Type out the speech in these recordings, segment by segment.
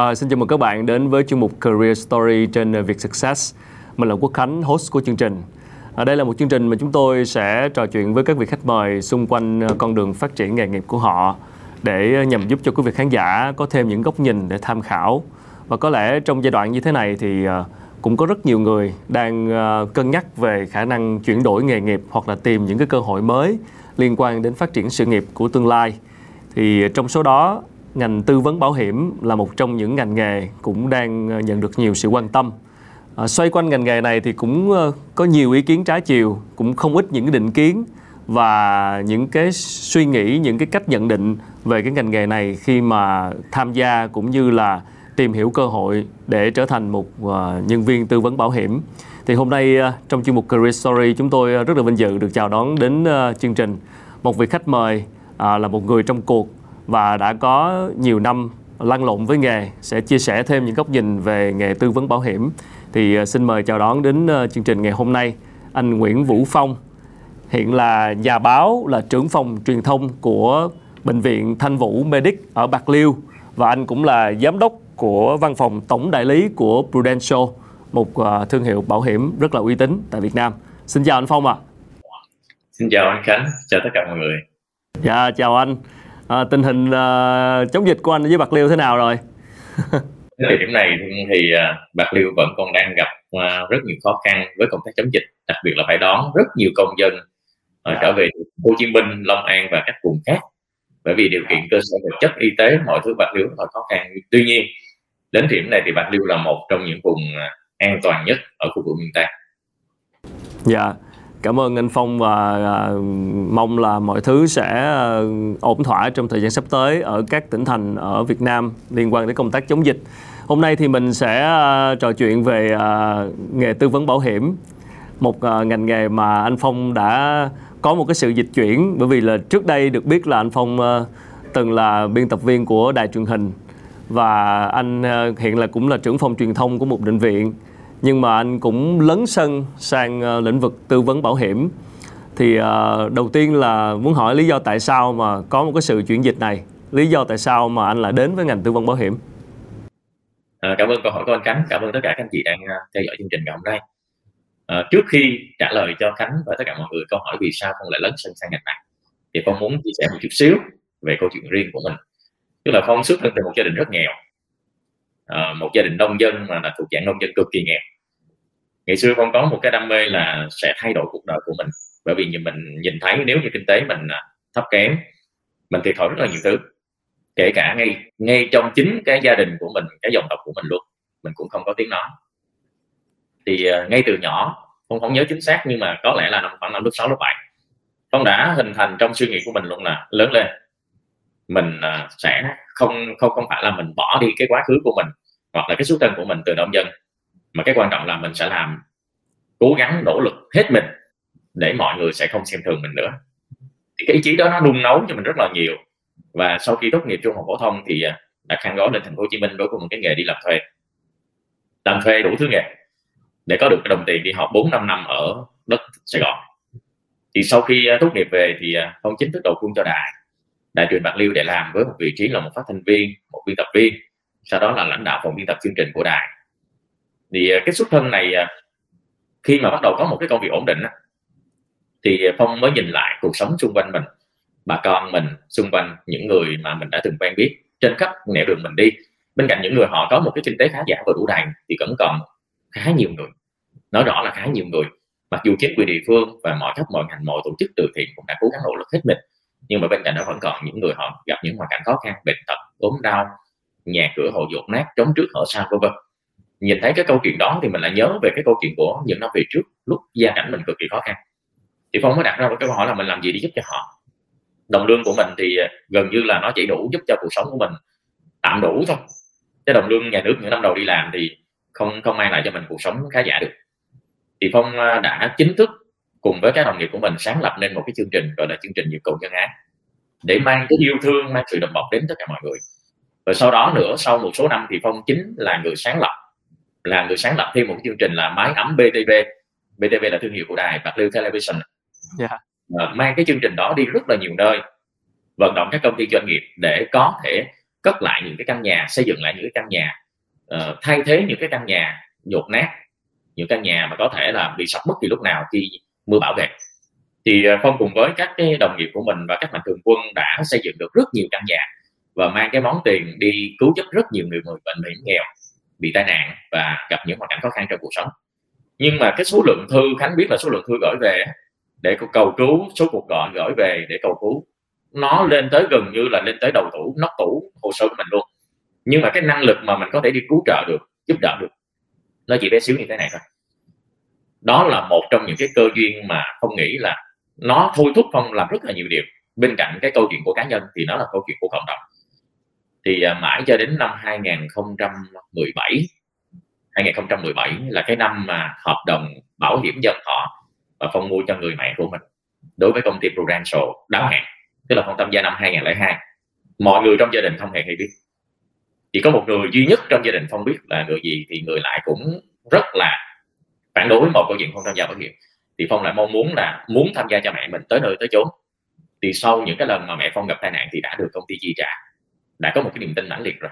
À, xin chào mừng các bạn đến với chương mục Career Story trên ờ, Việt Success. Mình là Quốc Khánh, host của chương trình. À, đây là một chương trình mà chúng tôi sẽ trò chuyện với các vị khách mời xung quanh con đường phát triển nghề nghiệp của họ để nhằm giúp cho quý vị khán giả có thêm những góc nhìn để tham khảo. Và có lẽ trong giai đoạn như thế này thì cũng có rất nhiều người đang cân nhắc về khả năng chuyển đổi nghề nghiệp hoặc là tìm những cái cơ hội mới liên quan đến phát triển sự nghiệp của tương lai. Thì trong số đó ngành tư vấn bảo hiểm là một trong những ngành nghề cũng đang ờ, nhận được nhiều sự quan tâm. À, xoay quanh ngành nghề này thì cũng ờ, có nhiều ý kiến trái chiều, cũng không ít những định kiến và những cái suy nghĩ, những cái cách nhận định về cái ngành nghề này khi mà tham gia cũng như là tìm hiểu cơ hội để trở thành một ờ, nhân viên tư vấn bảo hiểm. Thì hôm nay trong chuyên mục Career Story chúng tôi rất là vinh dự được chào đón đến chương trình một vị khách mời à, là một người trong cuộc và đã có nhiều năm lăn lộn với nghề sẽ chia sẻ thêm những góc nhìn về nghề tư vấn bảo hiểm thì ờ, xin mời chào đón đến ờ, chương trình ngày hôm nay anh Nguyễn Vũ Phong hiện là nhà báo là trưởng phòng truyền thông của bệnh viện Thanh Vũ Medic ở Bạc Liêu và anh cũng là giám đốc của văn phòng tổng đại lý của Prudential một ờ, thương hiệu bảo hiểm rất là uy tín tại Việt Nam. Xin chào anh Phong ạ. À. Xin chào anh Khánh, chào tất cả mọi người. Dạ chào anh à, tình hình uh, chống dịch của anh với bạc liêu thế nào rồi? Thời điểm này thì uh, bạc liêu vẫn còn đang gặp rất nhiều khó khăn với công tác chống dịch. Đặc biệt là phải đón rất nhiều công dân uh, trở về hồ chí minh long an và các vùng khác. Bởi vì điều kiện cơ sở vật chất y tế mọi thứ bạc liêu rất là khó khăn. Tuy nhiên đến điểm này thì bạc liêu là một trong những vùng an toàn nhất ở khu vực miền tây. Dạ. yeah cảm ơn anh Phong và à, mong là mọi thứ sẽ à, ổn thỏa trong thời gian sắp tới ở các tỉnh thành ở Việt Nam liên quan đến công tác chống dịch. Hôm nay thì mình sẽ à, trò chuyện về à, nghề tư vấn bảo hiểm, một à, ngành nghề mà anh Phong đã có một cái sự dịch chuyển bởi vì là trước đây được biết là anh Phong à, từng là biên tập viên của đài truyền hình và anh hiện là cũng là trưởng phòng truyền thông của một bệnh viện nhưng mà anh cũng lấn sân sang ờ, lĩnh vực tư vấn bảo hiểm. Thì ờ, đầu tiên là muốn hỏi lý do tại sao mà có một cái sự chuyển dịch này? Lý do tại sao mà anh lại đến với ngành tư vấn bảo hiểm? À, cảm ơn câu hỏi của anh Khánh. Cảm ơn tất cả các anh chị đang theo dõi chương trình ngày hôm nay. À, trước khi trả lời cho Khánh và tất cả mọi người câu hỏi vì sao Phong lại lấn sân sang ngành này thì Phong muốn chia sẻ một chút xíu về câu chuyện riêng của mình. Tức là Phong xuất thân từ một gia đình rất nghèo. À, một gia đình nông dân mà là thuộc dạng nông dân cực kỳ nghèo ngày xưa con có một cái đam mê là sẽ thay đổi cuộc đời của mình. Bởi vì mình, nhìn thấy nếu như kinh tế mình à, thấp kém, mình thiệt thòi rất là nhiều thứ. Kể cả ngay ngay trong chính cái gia đình của mình, cái dòng tộc của mình luôn, mình cũng không có tiếng nói. Thì à, ngay từ nhỏ con không nhớ chính xác nhưng mà có lẽ là năm, khoảng năm lớp sáu, lớp bảy, con đã hình thành trong suy nghĩ của mình luôn là lớn lên. Mình à, sẽ không không không phải là mình bỏ đi cái quá khứ của mình, hoặc là cái xuất thân của mình từ nông dân mà cái quan trọng là mình sẽ làm, cố gắng, nỗ lực hết mình để mọi người sẽ không xem thường mình nữa. Thì cái ý chí đó nó đun nấu cho mình rất là nhiều. Và sau khi tốt nghiệp trung học phổ thông thì à, đã khăn gói lên thành phố Hồ Chí Minh với một cái nghề đi làm thuê. Làm thuê đủ thứ nghề để có được cái đồng tiền đi học 4 5 năm ở đất Sài Gòn. Thì sau khi à, tốt nghiệp về thì phong không chính thức đầu quân cho đài đài truyền bạc liêu để làm với một vị trí là một phát thanh viên, một biên tập viên, sau đó là lãnh đạo phòng biên tập chương trình của đài thì à, cái xuất thân này à, khi mà bắt đầu có một cái công việc ổn định thì à, phong mới nhìn lại cuộc sống xung quanh mình, bà con mình, xung quanh những người mà mình đã từng quen biết, trên khắp nẻo đường mình đi. Bên cạnh những người họ có một cái kinh tế khá giả và đủ đầy thì vẫn còn khá nhiều người, nói rõ là khá nhiều người. Mặc dù chính quyền địa phương và mọi cấp mọi ngành, mọi tổ chức từ thiện cũng đã cố gắng nỗ lực hết mình, nhưng mà bên cạnh đó vẫn còn những người họ gặp những hoàn cảnh khó khăn, bệnh tật, ốm đau, nhà cửa họ dột nát chống trước ở sau vân vân nhìn thấy cái câu chuyện đó thì mình lại nhớ về cái câu chuyện của những năm về trước, lúc gia cảnh mình cực kỳ khó khăn. Thì phong mới đặt ra một cái câu hỏi là mình làm gì để giúp cho họ? Đồng lương của mình thì gần như là nó chỉ đủ giúp cho cuộc sống của mình tạm đủ thôi. Cái đồng lương nhà nước những năm đầu đi làm thì không không mang lại cho mình cuộc sống khá giả được. Thì phong à, đã chính thức cùng với các đồng nghiệp của mình sáng lập nên một cái chương trình, gọi là chương trình nhịp cầu nhân ái để mang cái yêu thương, mang sự đùm bọc đến tất cả mọi người. Và sau đó nữa, sau một số năm thì phong chính là người sáng lập là người sáng lập thêm một chương trình là máy ấm BTV BTV là thương hiệu của đài Bạc Liêu Television. Yeah. à, mang cái chương trình đó đi rất là nhiều nơi vận động các công ty doanh nghiệp để có thể cất lại những cái căn nhà xây dựng lại những cái căn nhà uh, thay thế những cái căn nhà nhột nát những căn nhà mà có thể là bị sập bất kỳ lúc nào khi mưa bão về. Thì ờ, phong cùng với các cái đồng nghiệp của mình và các mạnh thường quân đã xây dựng được rất nhiều căn nhà và mang cái món tiền đi cứu giúp rất nhiều người người bệnh hiểm nghèo bị tai nạn và gặp những hoàn cảnh khó khăn trong cuộc sống. Nhưng mà cái số lượng thư, khánh biết là số lượng thư gửi về để cầu cứu, số cuộc gọi gửi về để cầu cứu, nó lên tới gần như là lên tới đầu tủ, nóc tủ hồ sơ của mình luôn. Nhưng mà cái năng lực mà mình có thể đi cứu trợ được, giúp đỡ được, nó chỉ bé xíu như thế này thôi. Đó là một trong những cái cơ duyên mà không nghĩ là nó thôi thúc phong làm rất là nhiều điều. Bên cạnh cái câu chuyện của cá nhân thì nó là câu chuyện của cộng đồng thì à, mãi cho đến năm 2017 2017 là cái năm mà hợp đồng bảo hiểm dân thọ và phong mua cho người mẹ của mình đối với công ty Prudential đáo hạn tức là phong tham gia năm 2002 mọi người trong gia đình không hề hay biết. Chỉ có một người duy nhất trong gia đình phong biết là người gì thì người lại cũng rất là phản đối một câu chuyện phong tham gia bảo hiểm. Thì phong lại mong muốn là muốn tham gia cho mẹ mình tới nơi tới chốn. Thì sau những cái lần mà mẹ phong gặp tai nạn thì đã được công ty chi trả đã có một cái niềm tin mãnh liệt rồi.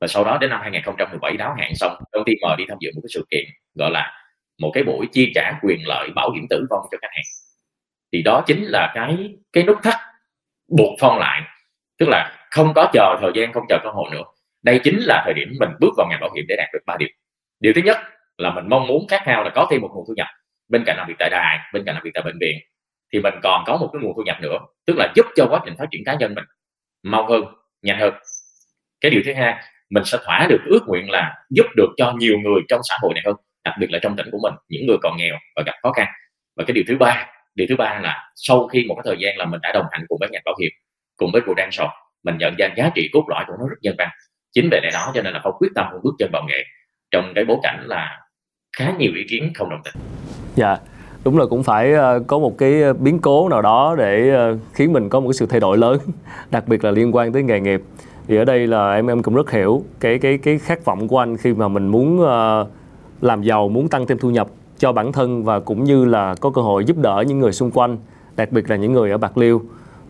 Và sau đó đến năm 2017 đáo hạn xong, công ty mời đi tham dự một cái sự kiện gọi là một cái buổi chi trả quyền lợi bảo hiểm tử vong cho khách hàng. Thì đó chính là cái cái nút thắt buộc phong lại, tức là không có chờ thời gian, không chờ cơ hội nữa. Đây chính là thời điểm mình bước vào ngành bảo hiểm để đạt được ba điều. Điều thứ nhất là mình mong muốn khát khao là có thêm một nguồn thu nhập bên cạnh làm việc tại đài, bên cạnh làm việc tại bệnh viện. Thì mình còn có một cái nguồn thu nhập nữa, tức là giúp cho quá trình phát triển cá nhân mình mau hơn nhanh hơn. Cái điều thứ hai, mình sẽ thỏa được ước nguyện là giúp được cho nhiều người trong xã hội này hơn, đặc biệt là trong tỉnh của mình, những người còn nghèo và gặp khó khăn. Và cái điều thứ ba, điều thứ ba là sau khi một cái thời gian là mình đã đồng hành cùng với ngành bảo hiểm, cùng với Prudential, mình nhận ra giá trị cốt lõi của nó rất nhân văn. Chính về lẽ đó cho nên là phong quyết tâm bước chân vào nghề, trong cái bối cảnh là khá nhiều ý kiến không đồng tình. Dạ đúng là cũng phải ờ, có một cái ờ, biến cố nào đó để ờ, khiến mình có một cái sự thay đổi lớn đặc biệt là liên quan tới nghề nghiệp. Thì ở đây là em em cũng rất hiểu cái cái cái khát vọng của anh khi mà mình muốn làm giàu muốn tăng thêm thu nhập cho bản thân và cũng như là có cơ hội giúp đỡ những người xung quanh đặc biệt là những người ở bạc liêu.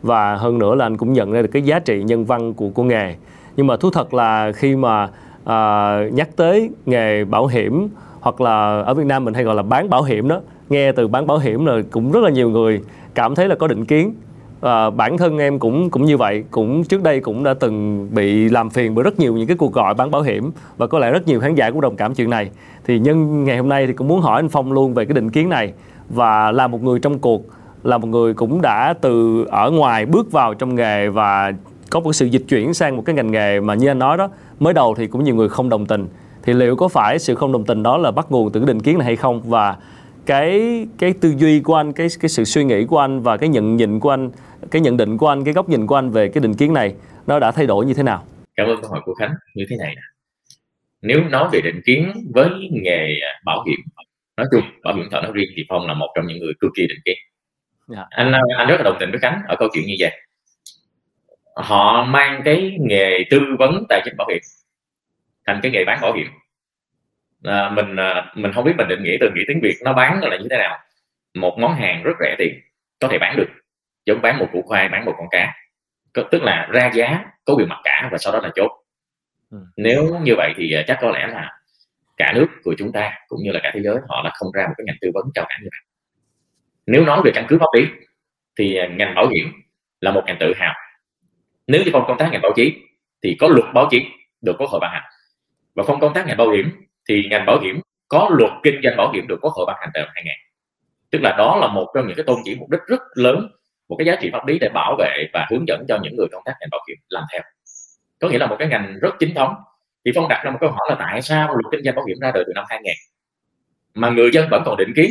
Và hơn nữa là anh cũng nhận ra được cái giá trị nhân văn của của nghề. Nhưng mà thú thật là khi mà à, nhắc tới nghề bảo hiểm hoặc là ở Việt Nam mình hay gọi là bán bảo hiểm đó nghe từ bán bảo hiểm là cũng rất là nhiều người cảm thấy là có định kiến. À, bản thân em cũng cũng như vậy cũng trước đây cũng đã từng bị làm phiền bởi rất nhiều những cái cuộc gọi bán bảo hiểm và có lẽ rất nhiều khán giả cũng đồng cảm chuyện này. Thì nhân ngày hôm nay thì cũng muốn hỏi anh Phong luôn về cái định kiến này. Và là một người trong cuộc là một người cũng đã từ ở ngoài bước vào trong nghề và có một sự dịch chuyển sang một cái ngành nghề mà như anh nói đó mới đầu thì cũng nhiều người không đồng tình. Thì liệu có phải sự không đồng tình đó là bắt nguồn từ cái định kiến này hay không? Và cái cái tư duy của anh cái cái sự suy nghĩ của anh và cái nhận nhìn của anh cái nhận định của anh cái góc nhìn của anh về cái định kiến này nó đã thay đổi như thế nào cảm ơn câu hỏi của khánh như thế này nếu nói về định kiến với nghề bảo hiểm nói chung bảo hiểm thọ nói riêng thì phong là một trong những người cực kỳ định kiến yeah. Dạ. anh anh rất là đồng tình với khánh ở câu chuyện như vậy họ mang cái nghề tư vấn tài chính bảo hiểm thành cái nghề bán bảo hiểm à, mình à, mình không biết mình định nghĩa từ nghĩa tiếng việt nó bán là như thế nào. Một món hàng rất rẻ tiền có thể bán được. Giống bán một củ khoai bán một con cá. Tức là ra giá có quyền mặc cả và sau đó là chốt. Ừ. nếu như vậy thì à, chắc có lẽ là cả nước của chúng ta cũng như là cả thế giới họ là không ra một cái ngành tư vấn cao cả như vậy nếu nói về căn cứ pháp lý thì à, ngành bảo hiểm là một ngành tự hào. Nếu như không công tác ngành báo chí thì có luật báo chí được quốc hội ban hành. Và không công tác ngành bảo hiểm thì ngành bảo hiểm, có luật kinh doanh bảo hiểm được quốc hội ban hành từ năm 2000 tức là đó là một trong những cái tôn chỉ mục đích rất lớn, một cái giá trị pháp lý để bảo vệ và hướng dẫn cho những người công tác ngành bảo hiểm làm theo. Có nghĩa là một cái ngành rất chính thống. Thì phong đặt ra một câu hỏi là tại sao luật kinh doanh bảo hiểm ra đời từ năm 2000 mà người dân vẫn còn định kiến,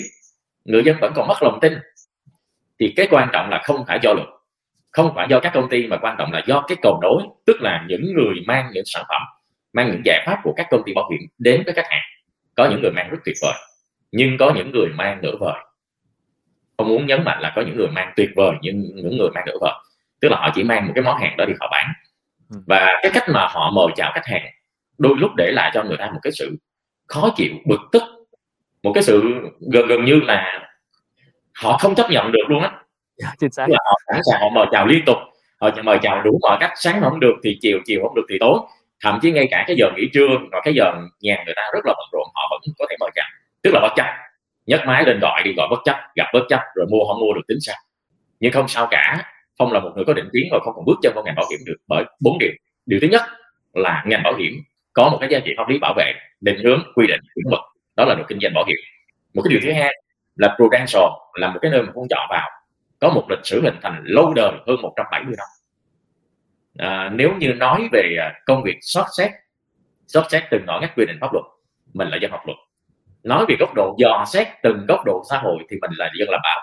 người dân vẫn còn mất lòng tin. Thì cái quan trọng là không phải do luật, không phải do các công ty, mà quan trọng là do cái cầu nối, tức là những người mang những sản phẩm mang những giải pháp của các công ty bảo hiểm đến với khách hàng. Có những người mang rất tuyệt vời nhưng có những người mang nửa vời. Không muốn nhấn mạnh là có những người mang tuyệt vời nhưng những người mang nửa vời. Tức là họ chỉ mang một cái món hàng đó đi họ bán. Ừ. và cái cách mà họ mời chào khách hàng đôi lúc để lại cho người ta một cái sự khó chịu bực tức. Một cái sự gần gần như là họ không chấp nhận được luôn á. Dạ, chính xác. Là họ sẵn sàng họ mời chào liên tục họ mời chào đủ mọi cách. Sáng không được thì chiều chiều không được thì tối thậm chí ngay cả cái giờ nghỉ trưa và cái giờ nhà người ta rất là bận rộn, họ vẫn có thể mời chào tức là bất chấp. Nhấc máy lên gọi đi gọi bất chấp, gặp bất chấp, rồi mua không mua được tính sao. Nhưng không sao cả. Phong là một người có định kiến và không còn bước chân vào ngành bảo hiểm được bởi bốn điều. Điều thứ nhất là ngành bảo hiểm có một cái giá trị pháp lý bảo vệ định hướng, quy định, chuẩn mực. Đó là luật kinh doanh bảo hiểm. Một cái điều thứ hai là Prudential là một cái nơi mà phong chọn vào. Có một lịch sử hình thành lâu đời hơn 170 năm à, nếu như nói về à, công việc sót xét sót xét từng ngõ ngách quy định pháp luật mình là dân học luật. Nói về góc độ dò xét từng góc độ xã hội thì mình là dân làm báo.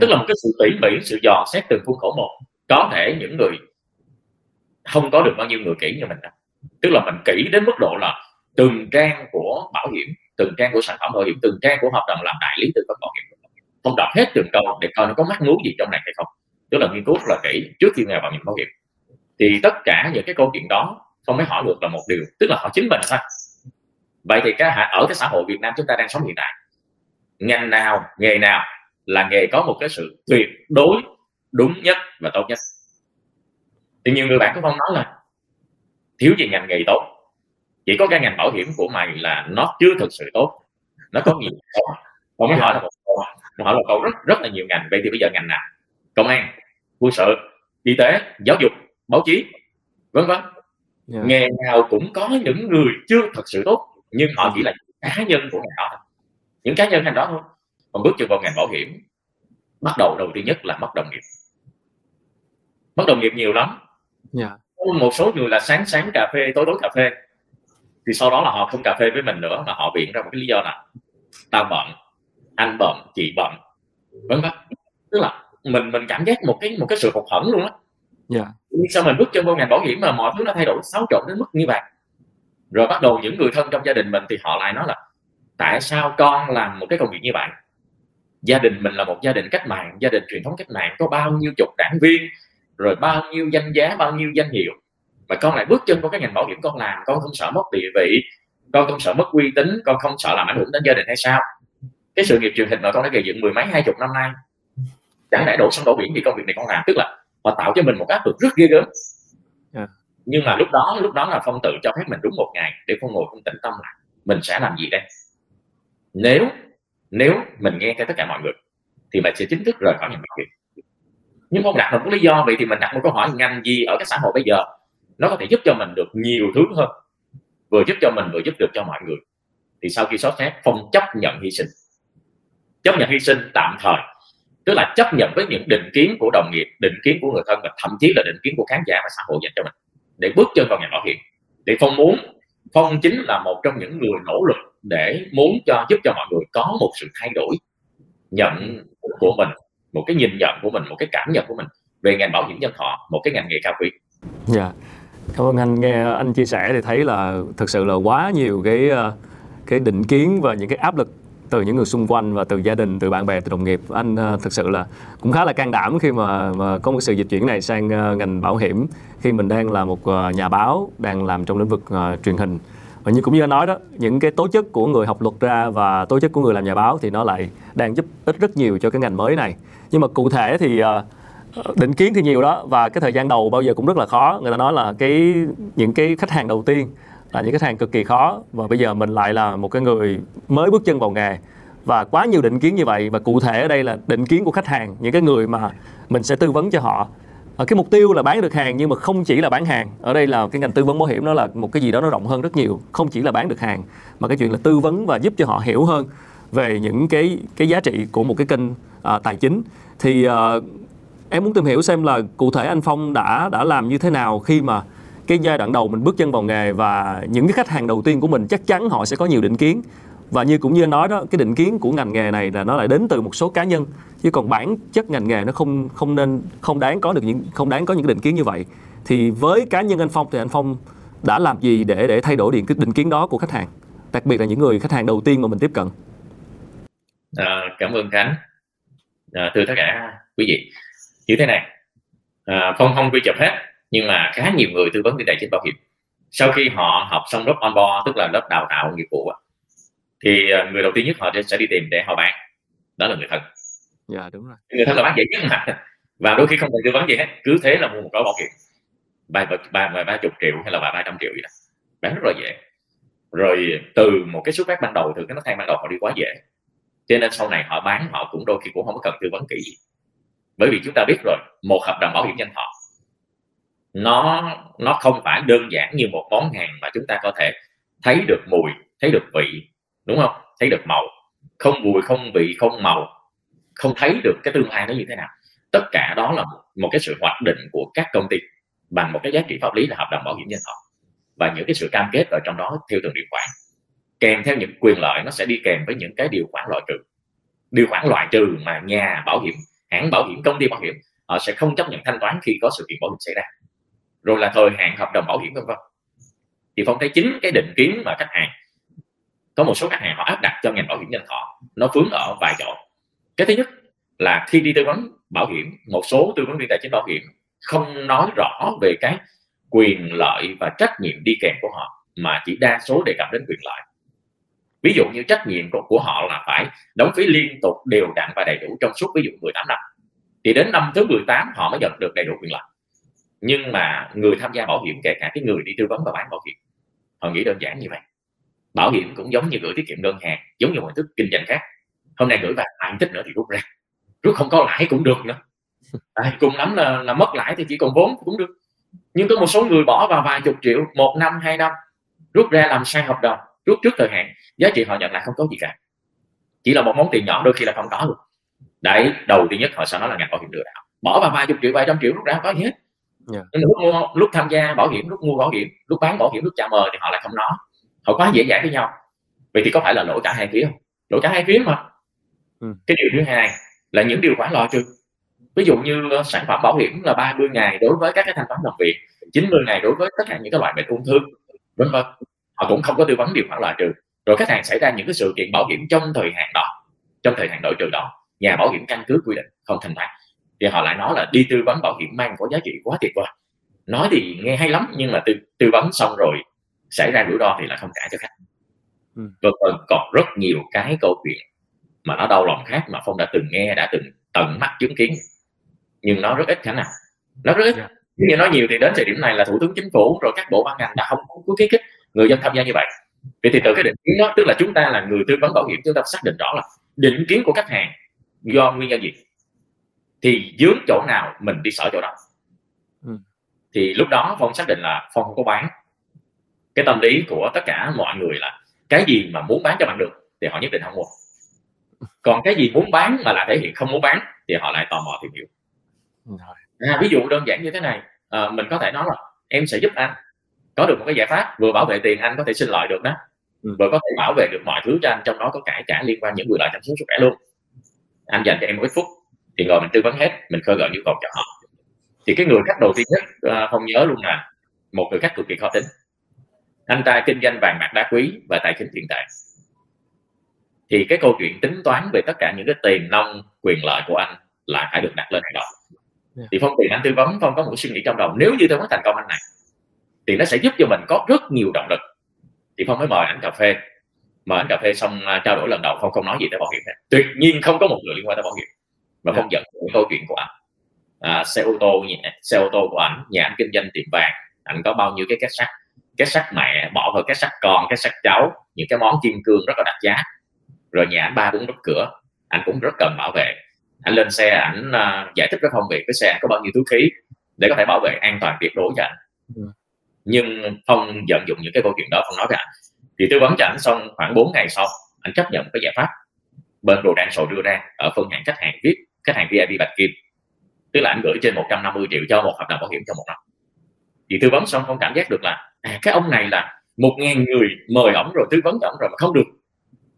Tức là một cái sự tỉ mỉ sự dò xét từng khuôn khổ một. Có thể những người không có được bao nhiêu người kỹ như mình đâu. Tức là mình kỹ đến mức độ là từng trang của bảo hiểm từng trang của sản phẩm bảo hiểm từng trang của hợp đồng làm đại lý tư vấn bảo hiểm. Không đọc hết từng câu để coi nó có mắc mú gì trong này hay không. Tức là nghiên cứu rất là kỹ trước khi nghe bảo hiểm bảo hiểm thì tất cả những cái câu chuyện đó không mới hỏi được là một điều, tức là họ chính mình thôi. Vậy thì cái ở cái xã hội Việt Nam chúng ta đang sống hiện tại ngành nào, nghề nào là nghề có một cái sự tuyệt đối đúng nhất và tốt nhất? Thì nhiều người bạn cũng không nói là thiếu gì ngành nghề tốt, chỉ có cái ngành bảo hiểm của mày là nó chưa thực sự tốt, nó có nhiều câu không mới hỏi là một câu hỏi là câu rất rất là nhiều ngành. Vậy thì bây giờ ngành nào? Công an, quân sự, y tế, giáo dục báo chí vân vân. Yeah. nghề nào cũng có những người chưa thật sự tốt nhưng họ chỉ là cá nhân của ngành đó những cá nhân ngành đó thôi. Còn bước chân vào ngành bảo hiểm bắt đầu đầu tiên nhất là mất đồng nghiệp. Mất đồng nghiệp nhiều lắm. Yeah. một số người là sáng sáng cà phê tối tối cà phê. Thì sau đó là họ không cà phê với mình nữa mà họ viện ra một cái lý do là tao bận anh bận chị bận vân vân. Tức là mình mình cảm giác một cái một cái sự hụt hẫng luôn á Dạ. yeah. sao mình bước chân vào ngành bảo hiểm mà mọi thứ nó thay đổi xáo trộn đến mức như vậy? Rồi bắt đầu những người thân trong gia đình mình thì họ lại nói là, tại sao con làm một cái công việc như vậy? Gia đình mình là một gia đình cách mạng, gia đình truyền thống cách mạng, có bao nhiêu chục đảng viên, rồi bao nhiêu danh giá, bao nhiêu danh hiệu. Mà con lại bước chân vào cái ngành bảo hiểm con làm, con không sợ mất địa vị, con không sợ mất uy tín, con không sợ làm ảnh hưởng đến gia đình hay sao? Cái sự nghiệp truyền hình mà con đã gây dựng mười mấy, hai chục năm nay, chẳng lẽ đổ sông đổ biển vì công việc này con làm? Tức là họ tạo cho mình một áp lực rất ghê gớm. Yeah. nhưng mà lúc đó lúc đó là phong tự cho phép mình đúng một ngày để phong ngồi không tĩnh tâm lại. Mình sẽ làm gì đây? Nếu nếu mình nghe theo tất cả mọi người thì mình sẽ chính thức rời khỏi ngành bảo hiểm nhưng không đặt một lý do vậy thì mình đặt một câu hỏi ngành gì ở cái xã hội bây giờ? Nó có thể giúp cho mình được nhiều thứ hơn. Vừa giúp cho mình vừa giúp được cho mọi người. Thì sau khi xót xét phong chấp nhận hy sinh. Chấp nhận hy sinh tạm thời tức là chấp nhận với những định kiến của đồng nghiệp, định kiến của người thân và thậm chí là định kiến của khán giả và xã hội dành cho mình, để bước chân vào ngành bảo hiểm. Để phong muốn, phong chính là một trong những người nỗ lực để muốn cho, giúp cho mọi người có một sự thay đổi nhận của mình, một cái nhìn nhận của mình, một cái cảm nhận của mình về ngành bảo hiểm nhân thọ, một cái ngành nghề cao quý. Dạ. Yeah. cảm ơn anh. Nghe anh chia sẻ thì thấy là thực sự là quá nhiều cái ờ, cái định kiến và những cái áp lực từ những người xung quanh và từ gia đình từ bạn bè từ đồng nghiệp. Anh uh, thực sự là cũng khá là can đảm khi mà, mà có một sự dịch chuyển này sang uh, ngành bảo hiểm khi mình đang là một uh, nhà báo đang làm trong lĩnh vực uh, truyền hình. Và như cũng như anh nói đó những cái tố chất của người học luật ra và tố chất của người làm nhà báo thì nó lại đang giúp ích rất nhiều cho cái ngành mới này. Nhưng mà cụ thể thì uh, định kiến thì nhiều đó và cái thời gian đầu bao giờ cũng rất là khó. Người ta nói là cái những cái khách hàng đầu tiên là những khách hàng cực kỳ khó và bây giờ mình lại là một cái người mới bước chân vào nghề. Và quá nhiều định kiến như vậy và cụ thể ở đây là định kiến của khách hàng những cái người mà mình sẽ tư vấn cho họ. Ở cái mục tiêu là bán được hàng nhưng mà không chỉ là bán hàng. Ở đây là cái ngành tư vấn bảo hiểm nó là một cái gì đó nó rộng hơn rất nhiều. Không chỉ là bán được hàng mà cái chuyện là tư vấn và giúp cho họ hiểu hơn về những cái cái giá trị của một cái kênh à, tài chính. Thì à, em muốn tìm hiểu xem là cụ thể anh Phong đã đã làm như thế nào khi mà cái giai đoạn đầu mình bước chân vào nghề và những cái khách hàng đầu tiên của mình chắc chắn họ sẽ có nhiều định kiến. Và như cũng như anh nói đó cái định kiến của ngành nghề này là nó lại đến từ một số cá nhân. Chứ còn bản chất ngành nghề nó không không nên không đáng có được những không đáng có những định kiến như vậy. Thì với cá nhân anh Phong thì anh Phong đã làm gì để để thay đổi điện cái định kiến đó của khách hàng? Đặc biệt là những người khách hàng đầu tiên mà mình tiếp cận. À, cảm ơn Khánh. À, thưa tất cả quý vị. Như thế này. À, Phong không quy chụp hết nhưng mà khá nhiều người tư vấn về tài chính bảo hiểm. Sau khi họ học xong lớp on board tức là lớp đào tạo nghiệp vụ thì à, người đầu tiên nhất họ sẽ đi tìm để họ bán. Đó là người thân. Dạ đúng rồi. Người thân là bán dễ nhất mà. Và đôi khi không cần tư vấn gì hết cứ thế là mua một gói bảo hiểm. Vài ba vài ba chục triệu hay là vài ba trăm triệu gì đó. Bán rất là dễ. Rồi từ một cái xuất phát ban đầu từ cái nấc thang ban đầu họ đi quá dễ. Cho nên sau này họ bán họ cũng đôi khi cũng không có cần tư vấn kỹ gì. Bởi vì chúng ta biết rồi một hợp đồng bảo hiểm nhân thọ nó nó không phải đơn giản như một món hàng mà chúng ta có thể thấy được mùi, thấy được vị, đúng không? Thấy được màu. Không mùi, không vị, không màu. Không thấy được cái tương lai nó như thế nào. Tất cả đó là một cái sự hoạch định của các công ty bằng một cái giá trị pháp lý là hợp đồng bảo hiểm nhân thọ. Và những cái sự cam kết ở trong đó theo từng điều khoản. Kèm theo những quyền lợi, nó sẽ đi kèm với những cái điều khoản loại trừ. Điều khoản loại trừ mà nhà bảo hiểm, hãng bảo hiểm, công ty bảo hiểm, họ sẽ không chấp nhận thanh toán khi có sự kiện bảo hiểm xảy ra rồi là thời hạn hợp đồng bảo hiểm vân vân. Thì phong thấy chính cái định kiến mà khách hàng có một số khách hàng họ áp đặt cho ngành bảo hiểm nhân thọ nó vướng ở vài chỗ. Cái thứ nhất là khi đi tư vấn bảo hiểm một số tư vấn viên tài chính bảo hiểm không nói rõ về cái quyền lợi và trách nhiệm đi kèm của họ mà chỉ đa số đề cập đến quyền lợi. Ví dụ như trách nhiệm của, của họ là phải đóng phí liên tục đều đặn và đầy đủ trong suốt ví dụ 18 năm. Thì đến năm thứ 18 họ mới nhận được đầy đủ quyền lợi nhưng mà người tham gia bảo hiểm kể cả cái người đi tư vấn và bán bảo hiểm họ nghĩ đơn giản như vậy. Bảo hiểm cũng giống như gửi tiết kiệm ngân hàng giống như mọi thức kinh doanh khác. Hôm nay gửi vào bạn tích nữa thì rút ra. Rút không có lãi cũng được nữa. À, cùng lắm là, là mất lãi thì chỉ còn vốn cũng được. Nhưng có một số người bỏ vào vài chục triệu một năm hai năm rút ra làm sai hợp đồng rút trước thời hạn giá trị họ nhận lại không có gì cả. Chỉ là một món tiền nhỏ đôi khi là không có luôn. Đấy đầu tiên nhất họ sẽ nói là ngành bảo hiểm lừa đảo. Bỏ vào vài chục triệu vài trăm triệu rút ra không có gì hết yeah. Dạ. lúc mua lúc tham gia bảo hiểm lúc mua bảo hiểm lúc bán bảo hiểm lúc chào mời thì họ lại không nói. Họ quá dễ dãi với nhau. Vậy thì có phải là lỗi cả hai phía không? Lỗi cả hai phía mà. Ừ. cái điều thứ hai là những điều khoản loại trừ. Ví dụ như ờ, sản phẩm bảo hiểm là 30 ngày đối với các cái thanh toán nằm viện 90 ngày đối với tất cả những cái loại bệnh ung thư vân vân. Họ cũng không có tư vấn điều khoản loại trừ. Rồi khách hàng xảy ra những cái sự kiện bảo hiểm trong thời hạn đó trong thời hạn đổi trừ đó. Nhà bảo hiểm căn cứ quy định không thanh toán thì họ lại nói là đi tư vấn bảo hiểm mang có giá trị quá tuyệt vời. Nói thì nghe hay lắm nhưng mà tư tư vấn xong rồi xảy ra rủi ro thì lại không trả cho khách. Ừ. vân vân còn rất nhiều cái câu chuyện mà nó đau lòng khác mà phong đã từng nghe đã từng tận mắt chứng kiến. Nhưng nó rất ít khả năng. Nó rất ít. Yeah. Dạ. như nói nhiều thì đến thời điểm này là thủ tướng chính phủ rồi các bộ ban ngành đã không có khuyến khích người dân tham gia như vậy. Vậy thì từ cái định kiến đó tức là chúng ta là người tư vấn bảo hiểm chúng ta xác định rõ là định kiến của khách hàng do nguyên nhân gì thì dướng chỗ nào mình đi sở chỗ đó. Ừ. thì lúc đó phong xác định là phong không có bán. Cái tâm lý của tất cả mọi người là cái gì mà muốn bán cho bạn được thì họ nhất định không mua. Còn cái gì muốn bán mà là thể hiện không muốn bán thì họ lại tò mò tìm hiểu. À, ví dụ đơn giản như thế này à, mình có thể nói là em sẽ giúp anh. Có được một cái giải pháp vừa bảo vệ tiền anh có thể xin lợi được đó. Ừ. vừa có thể bảo vệ được mọi thứ cho anh trong đó có cả cả liên quan những quyền lợi chăm sóc sức khỏe luôn. Anh dành cho em một ít phút thì ngồi mình tư vấn hết mình khơi gợi nhu cầu cho họ. Thì cái người khách đầu tiên nhất à, không nhớ luôn là một người khách cực kỳ khó tính. Anh ta kinh doanh vàng bạc đá quý và tài chính tiền tệ thì cái câu chuyện tính toán về tất cả những cái tiền nông quyền lợi của anh lại phải được đặt lên hàng đầu. Yeah. thì phong tiền anh tư vấn phong có một suy nghĩ trong đầu nếu như tôi muốn thành công anh này thì nó sẽ giúp cho mình có rất nhiều động lực. Thì phong mới mời anh cà phê. Mời anh cà phê xong uh, trao đổi lần đầu phong không nói gì tới bảo hiểm hết. Tuyệt nhiên không có một người liên quan tới bảo hiểm và phong dẫn những câu chuyện của anh. À, xe ô tô xe ô tô của anh nhà anh kinh doanh tiệm vàng. Anh có bao nhiêu cái két sắt? Két sắt mẹ bỏ vào két sắt con két sắt cháu. Những cái món kim cương rất là đắt giá. Rồi nhà anh ba bốn đốt cửa. Anh cũng rất cần bảo vệ. Anh lên xe ảnh uh, giải thích với phong việc cái xe có bao nhiêu túi khí để có thể bảo vệ an toàn tuyệt đối cho anh ừ. nhưng phong vận dụng những cái câu chuyện đó phong nói với anh thì tư vấn cho anh xong khoảng 4 ngày sau anh chấp nhận cái giải pháp. Bên đồ đan sổ đưa ra ở phân hạng khách hàng VIP khách hàng VIP bạch kim. Tức là anh gửi trên 150 triệu cho một hợp đồng bảo hiểm trong một năm. Thì tư vấn xong không cảm giác được là à, cái ông này là một ngàn người mời ổng rồi tư vấn ổng rồi mà không được.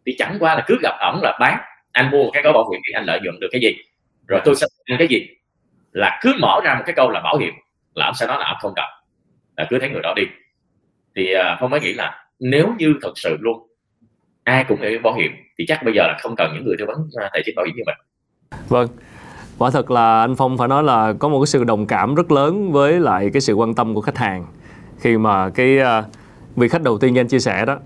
Thì chẳng qua là cứ gặp ổng là bán anh mua cái gói bảo hiểm thì anh lợi nhuận được cái gì? Rồi tôi sẽ ăn cái gì? Là cứ mở ra một cái câu là bảo hiểm là ông sẽ nói là ông không cần. Là cứ thấy người đó đi. Thì không phong mới nghĩ là nếu như thật sự luôn ai cũng nghĩ bảo hiểm thì chắc bây giờ là không cần những người tư vấn à, tài chính bảo hiểm như mình vâng. Quả thật là anh phong phải nói là có một cái sự đồng cảm rất lớn với lại cái sự quan tâm của khách hàng. Khi mà cái à, vị khách đầu tiên như anh chia sẻ đó,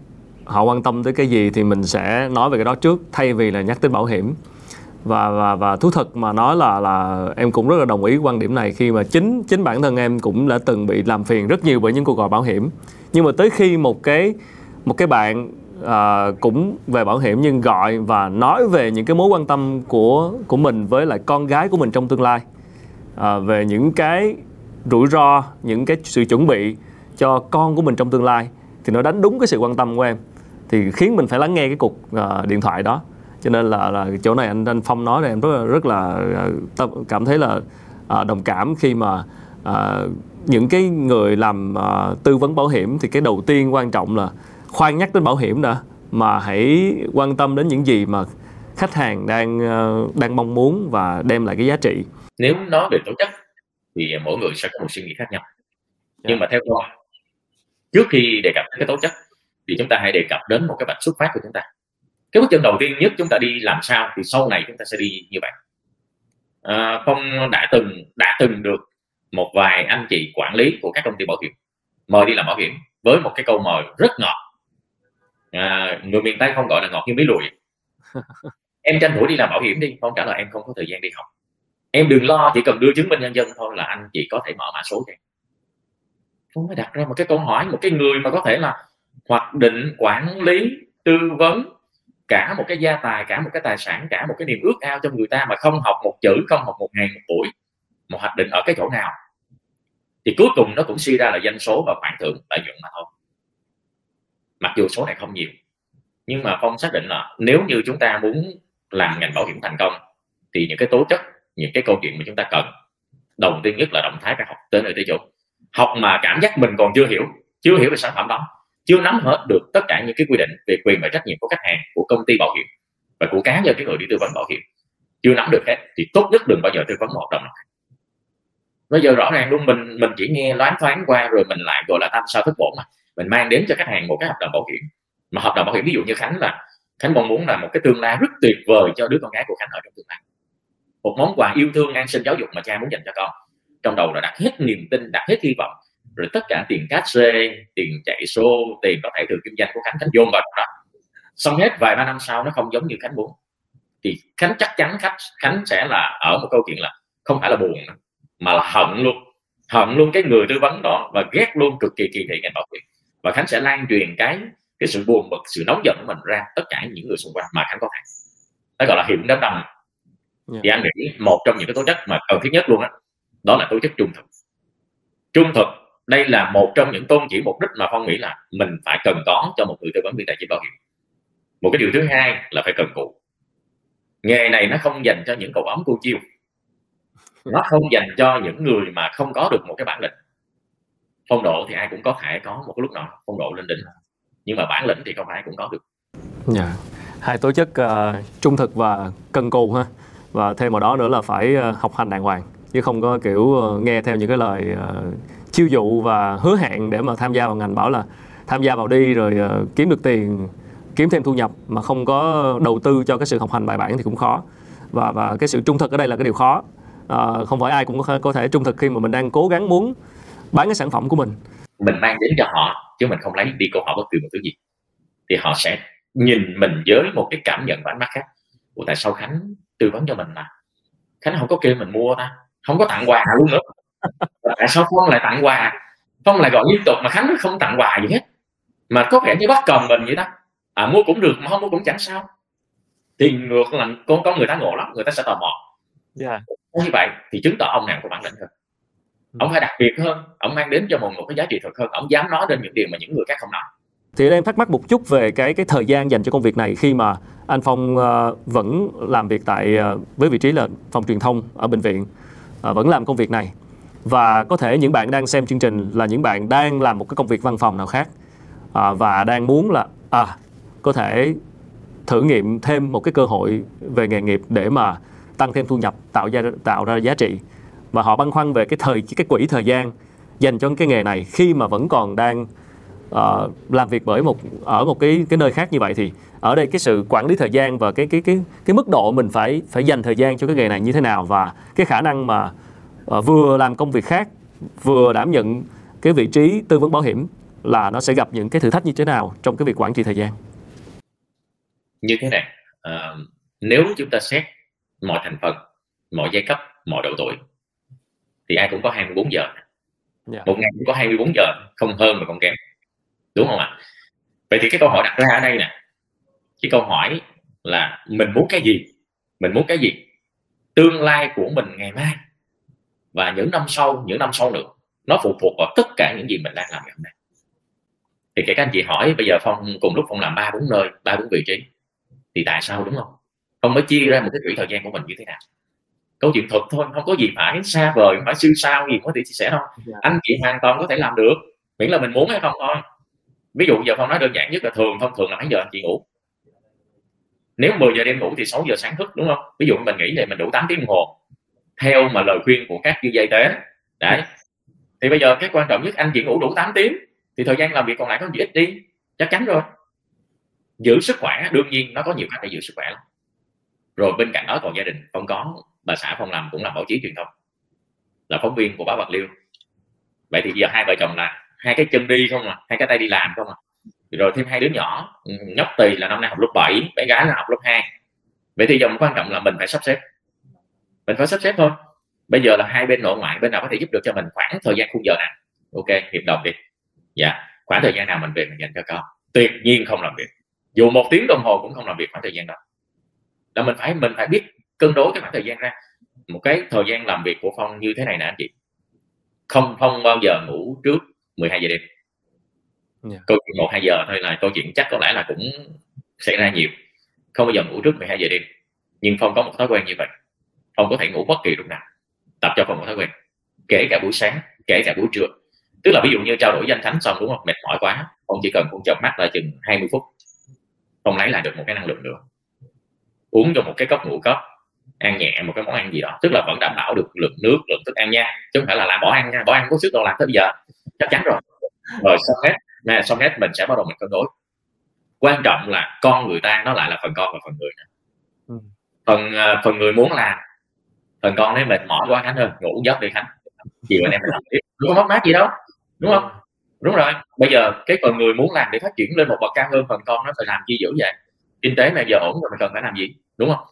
họ quan tâm tới cái gì thì mình sẽ nói về cái đó trước, thay vì là nhắc tới bảo hiểm. Và và và thú thật mà nói là là em cũng rất là đồng ý quan điểm này khi mà chính chính bản thân em cũng đã từng bị làm phiền rất nhiều bởi những cuộc gọi bảo hiểm. Nhưng mà tới khi một cái một cái bạn à, cũng về bảo hiểm nhưng gọi và nói về những cái mối quan tâm của của mình với lại con gái của mình trong tương lai. À, về những cái rủi ro những cái sự chuẩn bị cho con của mình trong tương lai thì nó đánh đúng cái sự quan tâm của em thì khiến mình phải lắng nghe cái cuộc uh, điện thoại đó. Cho nên là là chỗ này anh anh Phong nói là em rất là rất là uh, cảm thấy là uh, đồng cảm khi mà uh, những cái người làm uh, tư vấn bảo hiểm thì cái đầu tiên quan trọng là khoan nhắc đến bảo hiểm đã mà hãy quan tâm đến những gì mà khách hàng đang uh, đang mong muốn và đem lại cái giá trị nếu nói về tổ chức thì mỗi người sẽ có một suy nghĩ khác nhau nhưng yeah. Dạ. mà theo tôi trước khi đề cập đến cái tố chất thì chúng ta hãy đề cập đến một cái vạch xuất phát của chúng ta cái bước chân đầu tiên nhất chúng ta đi làm sao thì sau này chúng ta sẽ đi như vậy à, phong đã từng đã từng được một vài anh chị quản lý của các công ty bảo hiểm mời đi làm bảo hiểm với một cái câu mời rất ngọt à, người miền tây không gọi là ngọt như bí lùi. Em tranh thủ đi làm bảo hiểm đi phong trả lời em không có thời gian đi học. Em đừng lo chỉ cần đưa chứng minh nhân dân thôi là anh chị có thể mở mã số cho em. Không phải đặt ra một cái câu hỏi một cái người mà có thể là hoạch định quản lý tư vấn cả một cái gia tài cả một cái tài sản cả một cái niềm ước ao cho người ta mà không học một chữ không học một ngày một buổi một hoạch định ở cái chỗ nào. Thì cuối cùng nó cũng suy ra là doanh số và khoản thưởng lợi nhuận mà thôi mặc dù số này không nhiều nhưng mà phong xác định là nếu như chúng ta muốn làm ngành bảo hiểm thành công thì những cái tố chất những cái câu chuyện mà chúng ta cần đầu tiên nhất là động thái phải học tới nơi tới chỗ học mà cảm giác mình còn chưa hiểu chưa hiểu về sản phẩm đó chưa nắm hết được tất cả những cái quy định về quyền và trách nhiệm của khách hàng của công ty bảo hiểm và của cá nhân cái người đi tư vấn bảo hiểm chưa nắm được hết thì tốt nhất đừng bao giờ tư vấn một hợp đồng nào bây giờ rõ ràng luôn mình mình chỉ nghe loáng thoáng qua rồi mình lại gọi là tam sao thất bổn mà mình mang đến cho khách hàng một cái hợp đồng bảo hiểm. Mà hợp đồng bảo hiểm ví dụ như khánh là, khánh mong muốn là một cái tương lai rất tuyệt vời cho đứa con gái của khánh ở trong tương lai. Một món quà yêu thương, an sinh giáo dục mà cha muốn dành cho con. Trong đầu là đặt hết niềm tin, đặt hết hy vọng. Rồi tất cả tiền cát xê, tiền chạy xô, tiền có thể từ kinh doanh của khánh khánh dồn vào đó. Xong hết vài ba năm sau nó không giống như khánh muốn. Thì khánh chắc chắn khách, khánh sẽ là ở một câu chuyện là không phải là buồn, mà là hận luôn. Hận luôn cái người tư vấn đó và ghét luôn cực kỳ kỳ thị ngành bảo hiểm và khánh sẽ lan truyền cái cái sự buồn bực sự nóng giận của mình ra tất cả những người xung quanh mà khánh có thể. Nó gọi là hiểm đám đông. Yeah. thì anh nghĩ một trong những cái tố chất mà cần thiết nhất luôn á đó, đó là tố chất trung thực. Trung thực đây là một trong những tôn chỉ mục đích mà phong nghĩ là mình phải cần có cho một người tư vấn viên tài chính bảo hiểm. Một cái điều thứ hai là phải cần cù nghề này nó không dành cho những cậu ấm cô chiêu. Nó không dành cho những người mà không có được một cái bản lĩnh phong độ thì ai cũng có thể có một cái lúc nào phong độ lên đỉnh. Nhưng mà bản lĩnh thì không ai cũng có được. Yeah. Hai tố chất uh, ờ, trung thực và cần cù ha. Và thêm vào đó nữa là phải uh, học hành đàng hoàng. Chứ không có kiểu uh, nghe theo những cái lời uh, chiêu dụ và hứa hẹn để mà tham gia vào ngành bảo là tham gia vào đi rồi uh, kiếm được tiền kiếm thêm thu nhập mà không có đầu tư cho cái sự học hành bài bản thì cũng khó. Và và cái sự trung thực ở đây là cái điều khó. À, không phải ai cũng có, có thể trung thực khi mà mình đang cố gắng muốn bán cái sản phẩm của mình. Mình mang đến cho họ chứ mình không lấy đi câu hỏi bất kỳ một thứ gì. Thì họ sẽ nhìn mình với một cái cảm nhận và ánh mắt khác. Ủa tại sao Khánh tư vấn cho mình mà? Khánh không có kêu mình mua ta. Không có tặng quà luôn nữa. Tại sao Phong lại tặng quà? Phong lại gọi liên tục mà Khánh không tặng quà gì hết. Mà có vẻ như bắt cầm mình vậy đó. À, mua cũng được mà không mua cũng chẳng sao. Thì ngược là con con người ta ngộ lắm người ta sẽ tò mò. Yeah. Dạ. như vậy thì chứng tỏ ông nào có bản lĩnh hơn ông phải đặc biệt hơn ông mang đến cho mọi một cái giá trị thật hơn ông dám nói đến những điều mà những người khác không nói. Thì em thắc mắc một chút về cái cái thời gian dành cho công việc này khi mà anh Phong uh, vẫn làm việc tại uh, với vị trí là phòng truyền thông ở bệnh viện uh, vẫn làm công việc này. Và có thể những bạn đang xem chương trình là những bạn đang làm một cái công việc văn phòng nào khác uh, và đang muốn là à có thể thử nghiệm thêm một cái cơ hội về nghề nghiệp để mà tăng thêm thu nhập tạo ra tạo ra giá trị và họ băn khoăn về cái thời cái quỹ thời gian dành cho cái nghề này khi mà vẫn còn đang uh, làm việc bởi một ở một cái cái nơi khác như vậy thì ở đây cái sự quản lý thời gian và cái cái cái cái mức độ mình phải phải dành thời gian cho cái nghề này như thế nào và cái khả năng mà uh, vừa làm công việc khác vừa đảm nhận cái vị trí tư vấn bảo hiểm là nó sẽ gặp những cái thử thách như thế nào trong cái việc quản trị thời gian. Như thế này uh, nếu chúng ta xét mọi thành phần mọi giai cấp mọi độ tuổi thì ai cũng có 24 giờ. Yeah. Dạ. một ngày cũng có 24 giờ không hơn mà không kém. Đúng không ạ? Vậy thì cái câu hỏi đặt ra ở đây nè. Cái câu hỏi là mình muốn cái gì? Mình muốn cái gì? Tương lai của mình ngày mai và những năm sau những năm sau nữa nó phụ thuộc vào tất cả những gì mình đang làm ngày hôm nay. Thì các anh chị hỏi bây giờ phong cùng lúc phong làm ba bốn nơi ba bốn vị trí thì tại sao đúng không? Phong mới chia ra một cái quỹ thời gian của mình như thế nào câu chuyện thuật thôi không có gì phải xa vời phải siêu sao gì có thể chia sẻ đâu. Dạ. anh chị hoàn toàn có thể làm được miễn là mình muốn hay không thôi. Ví dụ giờ phong nói đơn giản nhất là thường thông thường là mấy giờ anh chị ngủ? Nếu 10 giờ đêm ngủ thì 6 giờ sáng thức đúng không? Ví dụ mình nghĩ là mình đủ 8 tiếng đồng hồ. Theo mà lời khuyên của các chuyên gia y tế. Đấy. Thì bây giờ cái quan trọng nhất anh chỉ ngủ đủ 8 tiếng thì thời gian làm việc còn lại có gì ít đi? Chắc chắn rồi. Giữ sức khỏe đương nhiên nó có nhiều cách để giữ sức khỏe lắm. Rồi bên cạnh đó còn gia đình không có bà xã phong làm cũng làm báo chí truyền thông, là phóng viên của báo bạc liêu. Vậy thì giờ hai vợ chồng là hai cái chân đi không à hai cái tay đi làm không à. Rồi thêm hai đứa nhỏ, nhóc tỳ là năm nay học lớp 7 bé gái là học lớp 2 vậy thì dòng quan trọng là mình phải sắp xếp. Mình phải sắp xếp thôi. Bây giờ là hai bên nội ngoại, bên nào có thể giúp được cho mình khoảng thời gian khung giờ nào? Ok, hiệp đồng đi. Dạ khoảng thời gian nào mình về mình dành cho con. Tuyệt nhiên không làm việc. Dù một tiếng đồng hồ cũng không làm việc khoảng thời gian đó. Là mình phải mình phải biết cân đối cái khoảng thời gian ra. Một cái thời gian làm việc của phong như thế này nè anh chị. Không không bao giờ ngủ trước 12 giờ đêm. Yeah. Dạ. câu chuyện một hai giờ thôi là câu chuyện chắc có lẽ là cũng xảy ra nhiều. Không bao giờ ngủ trước 12 giờ đêm. Nhưng phong có một thói quen như vậy. Phong có thể ngủ bất kỳ lúc nào. Tập cho phong một thói quen. Kể cả buổi sáng kể cả buổi trưa. Tức là ví dụ như trao đổi danh thánh xong đúng không? Mệt mỏi quá phong chỉ cần phong chợp mắt lại chừng 20 phút. Phong lấy lại được một cái năng lượng nữa. Uống cho một cái cốc ngũ cốc ăn nhẹ một cái món ăn gì đó. Tức là vẫn đảm bảo được lượng nước lượng thức ăn nha. Chứ không phải là làm bỏ ăn nha. Bỏ ăn có sức đâu làm tới bây giờ. Chắc chắn rồi. Rồi xong hết nè xong hết mình sẽ bắt đầu mình cân đối. Quan trọng là con người ta nó lại là phần con và phần người ừ. phần à, phần người muốn làm phần con đấy mệt mỏi quá khánh ơi ngủ giấc đi khánh. Chiều anh em mình làm tiếp. Không? Mất mát gì đâu. Đúng không? Đúng rồi. Bây giờ cái phần người muốn làm để phát triển lên một bậc cao hơn phần con nó phải làm chi dữ vậy? Kinh tế này giờ ổn rồi mình cần phải làm gì? Đúng không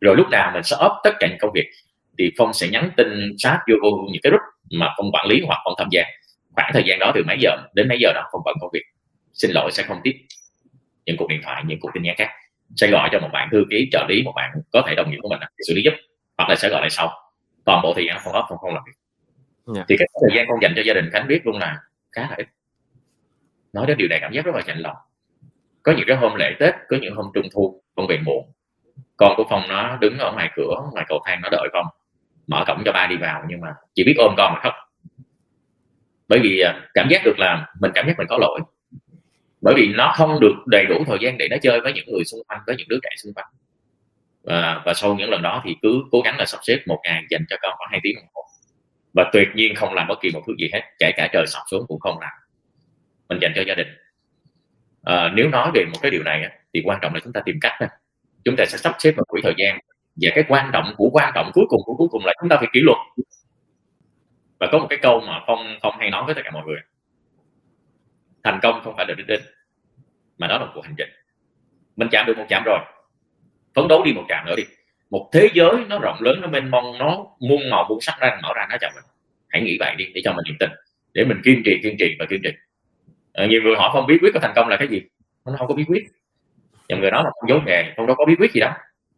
rồi lúc nào mình sẽ ốp tất cả những công việc thì phong sẽ nhắn tin sát vô, vô những cái group mà phong quản lý hoặc phong tham gia. Khoảng thời gian đó từ mấy giờ đến mấy giờ đó phong bận công việc. Xin lỗi sẽ không tiếp những cuộc điện thoại những cuộc tin nhắn khác. Sẽ gọi cho một bạn thư ký trợ lý một bạn có thể đồng nghiệp của mình xử lý giúp hoặc là sẽ gọi lại sau. Toàn bộ thời gian phong ốp phong không làm việc. Yeah. Dạ. thì cái thời gian con dành cho gia đình khánh biết luôn là khá là ít. Nói đến điều này cảm giác rất là chạnh lòng. Có những cái hôm lễ tết có những hôm trung thu con về muộn con của phong nó đứng ở ngoài cửa ngoài cầu thang nó đợi con mở cổng cho ba đi vào nhưng mà chỉ biết ôm con mà khóc. Bởi vì à, cảm giác được là mình cảm giác mình có lỗi. Bởi vì nó không được đầy đủ thời gian để nó chơi với những người xung quanh với những đứa trẻ xung quanh. Và, và sau những lần đó thì cứ cố gắng là sắp xếp một ngày dành cho con khoảng hai tiếng đồng hồ. Và tuyệt nhiên không làm bất kỳ một thứ gì hết kể cả trời sập xuống cũng không làm. Mình dành cho gia đình. À, nếu nói về một cái điều này thì quan trọng là chúng ta tìm cách chúng ta sẽ sắp xếp một quỹ thời gian. Và cái quan trọng của quan trọng cuối cùng của cuối cùng là chúng ta phải kỷ luật. Và có một cái câu mà phong phong hay nói với tất cả mọi người. Thành công không phải là đích đến mà đó là một cuộc hành trình. Mình chạm được một chạm rồi. Phấn đấu đi một chạm nữa đi. Một thế giới nó rộng lớn nó mênh mông nó muôn màu muôn sắc ra mở ra nó chào mình. Hãy nghĩ vậy đi để cho mình niềm tin. Để mình kiên trì kiên trì và kiên trì. À, nhiều người hỏi phong bí quyết của thành công là cái gì? Nó không có bí quyết nhiều người nói là không giấu nghề không đâu có bí quyết gì đâu.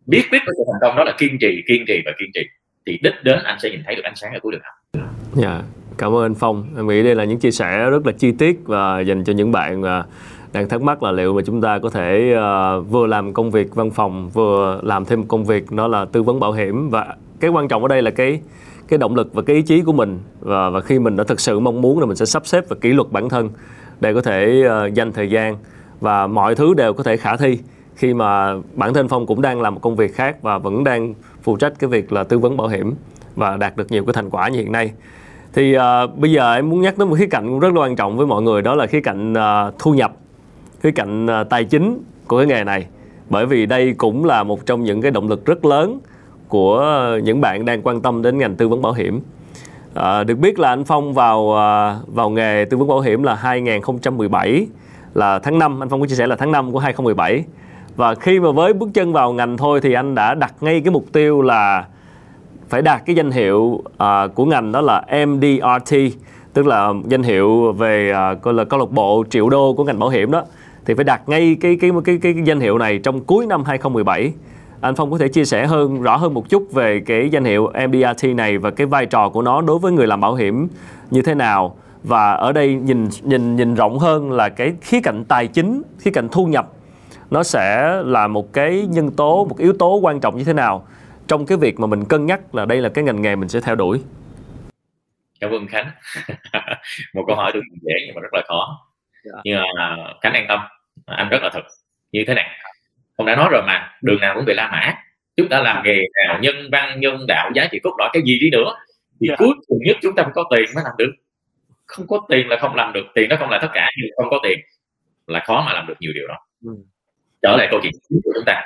Bí quyết của sự thành công đó là kiên trì kiên trì và kiên trì. Thì đích đến anh sẽ nhìn thấy được ánh sáng ở cuối đường hầm. Dạ yeah, cảm ơn anh phong. Em nghĩ đây là những chia sẻ rất là chi tiết và dành cho những bạn mà đang thắc mắc là liệu mà chúng ta có thể uh, vừa làm công việc văn phòng vừa làm thêm công việc đó là tư vấn bảo hiểm. Và cái quan trọng ở đây là cái cái động lực và cái ý chí của mình. Và và khi mình đã thực sự mong muốn là mình sẽ sắp xếp và kỷ luật bản thân để có thể uh, dành thời gian và mọi thứ đều có thể khả thi khi mà bản thân phong cũng đang làm một công việc khác và vẫn đang phụ trách cái việc là tư vấn bảo hiểm và đạt được nhiều cái thành quả như hiện nay. Thì uh, bây giờ em muốn nhắc đến một khía cạnh cũng rất là quan trọng với mọi người đó là khía cạnh uh, thu nhập khía cạnh uh, tài chính của cái nghề này. Bởi vì đây cũng là một trong những cái động lực rất lớn của những bạn đang quan tâm đến ngành tư vấn bảo hiểm. Uh, được biết là anh Phong vào uh, vào nghề tư vấn bảo hiểm là 2017 là tháng 5 anh Phong có chia sẻ là tháng 5 của 2017 và khi mà với bước chân vào ngành thôi thì anh đã đặt ngay cái mục tiêu là phải đạt cái danh hiệu uh, của ngành đó là MDRT tức là danh hiệu về uh, gọi là câu lạc bộ triệu đô của ngành bảo hiểm đó. Thì phải đạt ngay cái cái cái cái, cái danh hiệu này trong cuối năm 2017 anh Phong có thể chia sẻ hơn rõ hơn một chút về cái danh hiệu MDRT này và cái vai trò của nó đối với người làm bảo hiểm như thế nào? Và ở đây nhìn nhìn nhìn rộng hơn là cái khía cạnh tài chính, khía cạnh thu nhập nó sẽ là một cái nhân tố, một yếu tố quan trọng như thế nào trong cái việc mà mình cân nhắc là đây là cái ngành nghề mình sẽ theo đuổi. Cảm ơn Khánh. một câu hỏi tôi dễ nhưng mà rất là khó. Yeah. Nhưng mà Khánh an tâm, anh rất là thật. Như thế này, ông đã nói rồi mà đường nào cũng về la mã chúng ta làm nghề nào nhân văn nhân đạo giá trị cốt lõi cái gì đi nữa thì yeah. cuối cùng nhất chúng ta phải có tiền mới làm được không có tiền là không làm được tiền nó không là tất cả nhưng không có tiền là khó mà làm được nhiều điều đó. Ừ. trở lại câu chuyện của chúng ta.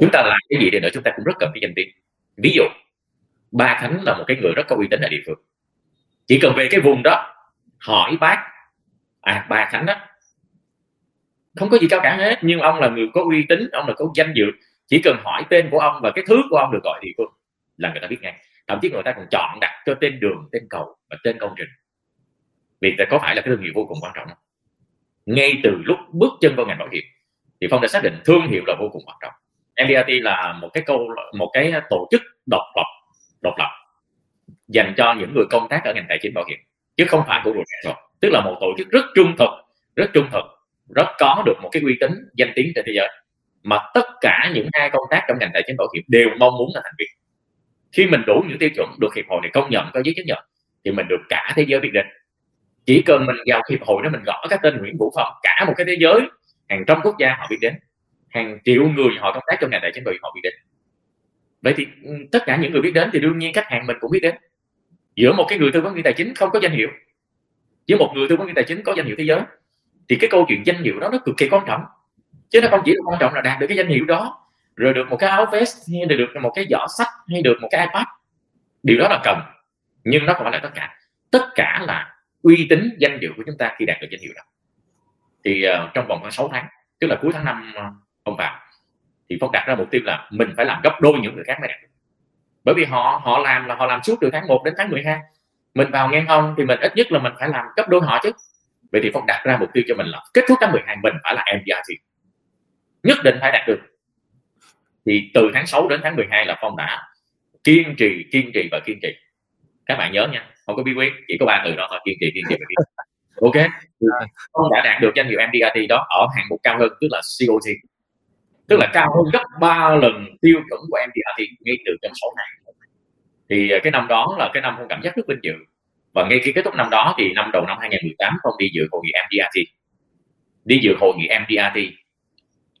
Chúng ta làm cái gì đi nữa chúng ta cũng rất cần cái danh tiếng. Ví dụ ba khánh là một cái người rất có uy tín ở địa phương. Chỉ cần về cái vùng đó hỏi bác à ba khánh đó không có gì cao cả hết nhưng ông là người có uy tín ông là có danh dự. Chỉ cần hỏi tên của ông và cái thứ của ông được gọi địa phương là người ta biết ngay. Thậm chí người ta còn chọn đặt cho tên đường tên cầu và tên công trình vì có phải là cái thương hiệu vô cùng quan trọng không? ngay từ lúc bước chân vào ngành bảo hiểm, thì phong đã xác định thương hiệu là vô cùng quan trọng. MDRT là một cái câu, một cái tổ chức độc lập độc lập, dành cho những người công tác ở ngành tài chính bảo hiểm, chứ không phải của rồi tức là một tổ chức rất trung thực, rất trung thực, rất có được một cái uy tín danh tiếng trên thế giới. Mà tất cả những ai công tác trong ngành tài chính bảo hiểm đều mong muốn là thành viên. Khi mình đủ những tiêu chuẩn, được hiệp hội này công nhận, có giấy chứng nhận, thì mình được cả thế giới biết đến chỉ cần mình vào hiệp hội đó mình gõ cái tên Nguyễn Vũ Phong, cả một cái thế giới, hàng trăm quốc gia họ biết đến, hàng triệu người họ công tác trong ngành tài chính bảo hiểm họ biết đến. Vậy thì ừ, tất cả những người biết đến thì đương nhiên khách hàng mình cũng biết đến. Giữa một cái người tư vấn viên tài chính không có danh hiệu với một người tư vấn viên tài chính có danh hiệu thế giới, thì cái câu chuyện danh hiệu đó nó cực kỳ quan trọng. Chứ nó không chỉ là quan trọng là đạt được cái danh hiệu đó, rồi được một cái áo vest, hay được một cái giỏ sách, hay được một cái ipad. Điều đó là cần, nhưng nó không phải là tất cả. Tất cả là uy tín danh dự của chúng ta khi đạt được danh hiệu đó. Thì uh, trong vòng khoảng 6 tháng tức là cuối tháng năm uh, ông vào thì phong đặt ra mục tiêu là mình phải làm gấp đôi những người khác mới đạt được. Bởi vì họ họ làm là họ làm suốt từ tháng 1 đến tháng 12 mình vào ngang ông thì mình ít nhất là mình phải làm gấp đôi họ chứ. Vậy thì phong đặt ra mục tiêu cho mình là kết thúc tháng 12 mình phải là MDRT nhất định phải đạt được. Thì từ tháng 6 đến tháng 12 là phong đã kiên trì kiên trì và kiên trì. Các bạn nhớ nha không có bí quyết, chỉ có ba từ đó thôi, kiên trì kiên trì và kiên trì ok? Con đã đạt được danh hiệu MDRT đó ở hạng mục cao hơn, tức là COT tức là cao hơn gấp 3 lần tiêu chuẩn của MDRT ngay từ trong số này thì à, cái năm đó là cái năm con cảm giác rất vinh dự. Và ngay khi kết thúc năm đó thì năm đầu năm 2018 con đi dự hội nghị MDRT đi dự hội nghị MDRT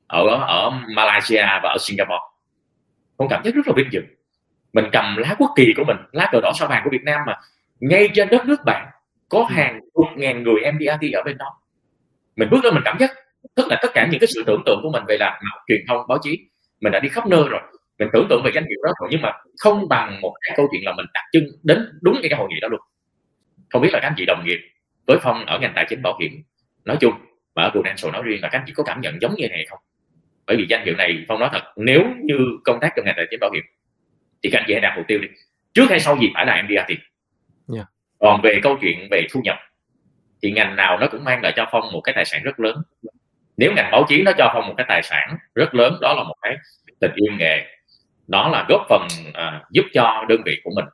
ở ở Malaysia và ở Singapore. Con cảm giác rất là vinh dự. Mình cầm lá quốc kỳ của mình, lá cờ đỏ sao vàng của Việt Nam mà ngay trên đất nước bạn có hàng chục ngàn người MDRT ở bên đó. Mình bước lên mình cảm giác tức là tất cả những cái sự tưởng tượng của mình về làm truyền thông báo chí mình đã đi khắp nơi rồi. Mình tưởng tượng về danh hiệu đó rồi nhưng mà không bằng một cái câu chuyện là mình đặt chân đến đúng cái hội nghị đó luôn. Không biết là các anh chị đồng nghiệp với phong ở ngành tài chính bảo hiểm nói chung và ở Prudential nói riêng là các anh chị có cảm nhận giống như này không? Bởi vì danh hiệu này phong nói thật nếu như công tác trong ngành tài chính bảo hiểm thì các anh chị hãy đặt mục tiêu đi. Trước hay sau gì phải là MDR thì yeah. còn về câu chuyện về thu nhập thì ngành nào nó cũng mang lại cho phong một cái tài sản rất lớn. Nếu ngành báo chí nó cho phong một cái tài sản rất lớn đó là một cái tình yêu nghề. Đó là góp phần à, giúp cho đơn vị của mình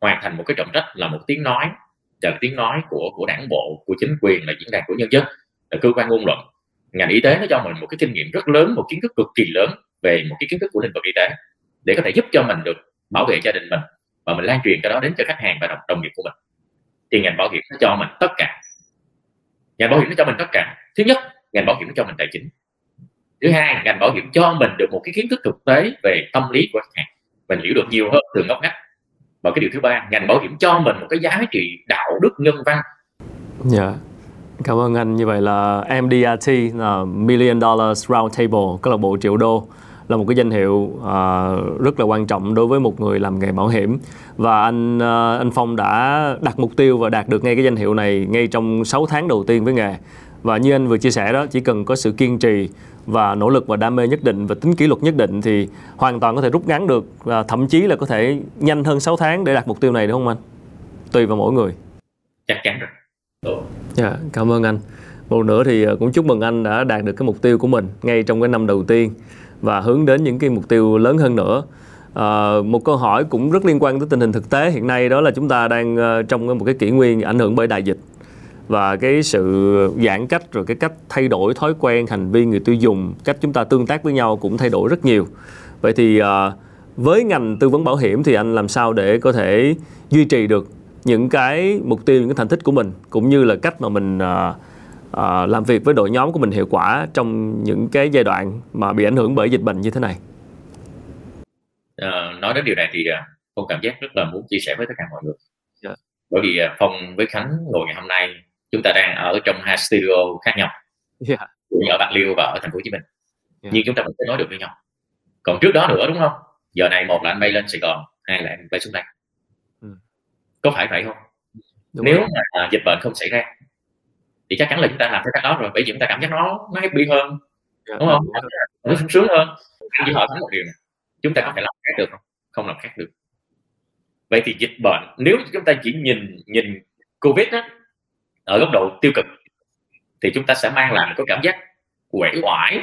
hoàn thành một cái trọng trách là một tiếng nói là tiếng nói của của đảng bộ của chính quyền là diễn đàn của nhân dân là cơ quan ngôn luận. Ngành y tế nó cho mình một cái kinh nghiệm rất lớn một kiến thức cực kỳ lớn về một cái kiến thức của lĩnh vực y tế để có thể giúp cho mình được bảo vệ gia đình mình và mình lan truyền cái đó đến cho khách hàng và đồng, đồng nghiệp của mình. Thì ngành bảo hiểm nó cho mình tất cả. Ngành bảo hiểm nó cho mình tất cả. Thứ nhất ngành bảo hiểm nó cho mình tài chính. Thứ hai ngành bảo hiểm cho mình được một cái kiến thức thực tế về tâm lý của khách hàng. Mình hiểu được nhiều hơn từ ngóc ngách. Và cái điều thứ ba ngành bảo hiểm cho mình một cái giá trị đạo đức nhân văn. Dạ. Yeah. cảm ơn anh. Như vậy là MDRT là Million Dollars Round Table câu lạc bộ triệu đô là một cái danh hiệu uh, rất là quan trọng đối với một người làm nghề bảo hiểm và anh uh, anh Phong đã đặt mục tiêu và đạt được ngay cái danh hiệu này ngay trong 6 tháng đầu tiên với nghề và như anh vừa chia sẻ đó chỉ cần có sự kiên trì và nỗ lực và đam mê nhất định và tính kỷ luật nhất định thì hoàn toàn có thể rút ngắn được và thậm chí là có thể nhanh hơn 6 tháng để đạt mục tiêu này đúng không anh? Tùy vào mỗi người. Chắc chắn rồi. Dạ, yeah, cảm ơn anh. Một nữa thì ờ, cũng chúc mừng anh đã đạt được cái mục tiêu của mình ngay trong cái năm đầu tiên và hướng đến những cái mục tiêu lớn hơn nữa. À, một câu hỏi cũng rất liên quan tới tình hình thực tế hiện nay đó là chúng ta đang uh, trong một cái kỷ nguyên ảnh hưởng bởi đại dịch và cái sự giãn cách rồi cái cách thay đổi thói quen hành vi người tiêu dùng cách chúng ta tương tác với nhau cũng thay đổi rất nhiều vậy thì uh, với ngành tư vấn bảo hiểm thì anh làm sao để có thể duy trì được những cái mục tiêu những cái thành tích của mình cũng như là cách mà mình uh, uh, làm việc với đội nhóm của mình hiệu quả trong những cái giai đoạn mà bị ảnh hưởng bởi dịch bệnh như thế này uh, nói đến điều này thì uh, phong cảm giác rất là muốn chia sẻ với tất cả mọi người yeah. Dạ. bởi vì phong với khánh ngồi ngày hôm nay chúng ta đang ở trong hai studio khác nhau yeah. Dạ. ở bạc liêu và ở thành phố hồ chí minh yeah. Dạ. nhưng chúng ta vẫn nói được với nhau còn trước đó nữa đúng không giờ này một là anh bay lên sài gòn hai là anh bay xuống đây ừ. có phải vậy không đúng nếu rồi. mà dịch bệnh không xảy ra thì chắc chắn là chúng ta làm theo cách đó rồi bởi vì chúng ta cảm giác nó nó happy hơn yeah, đúng không? nó sung sướng hơn. Chỉ hỏi một điều này chúng ta có thể làm khác được không? Không làm khác được. Vậy thì dịch bệnh nếu chúng ta chỉ nhìn nhìn covid đó, ở góc độ tiêu cực thì chúng ta sẽ mang lại cái cảm giác quể oải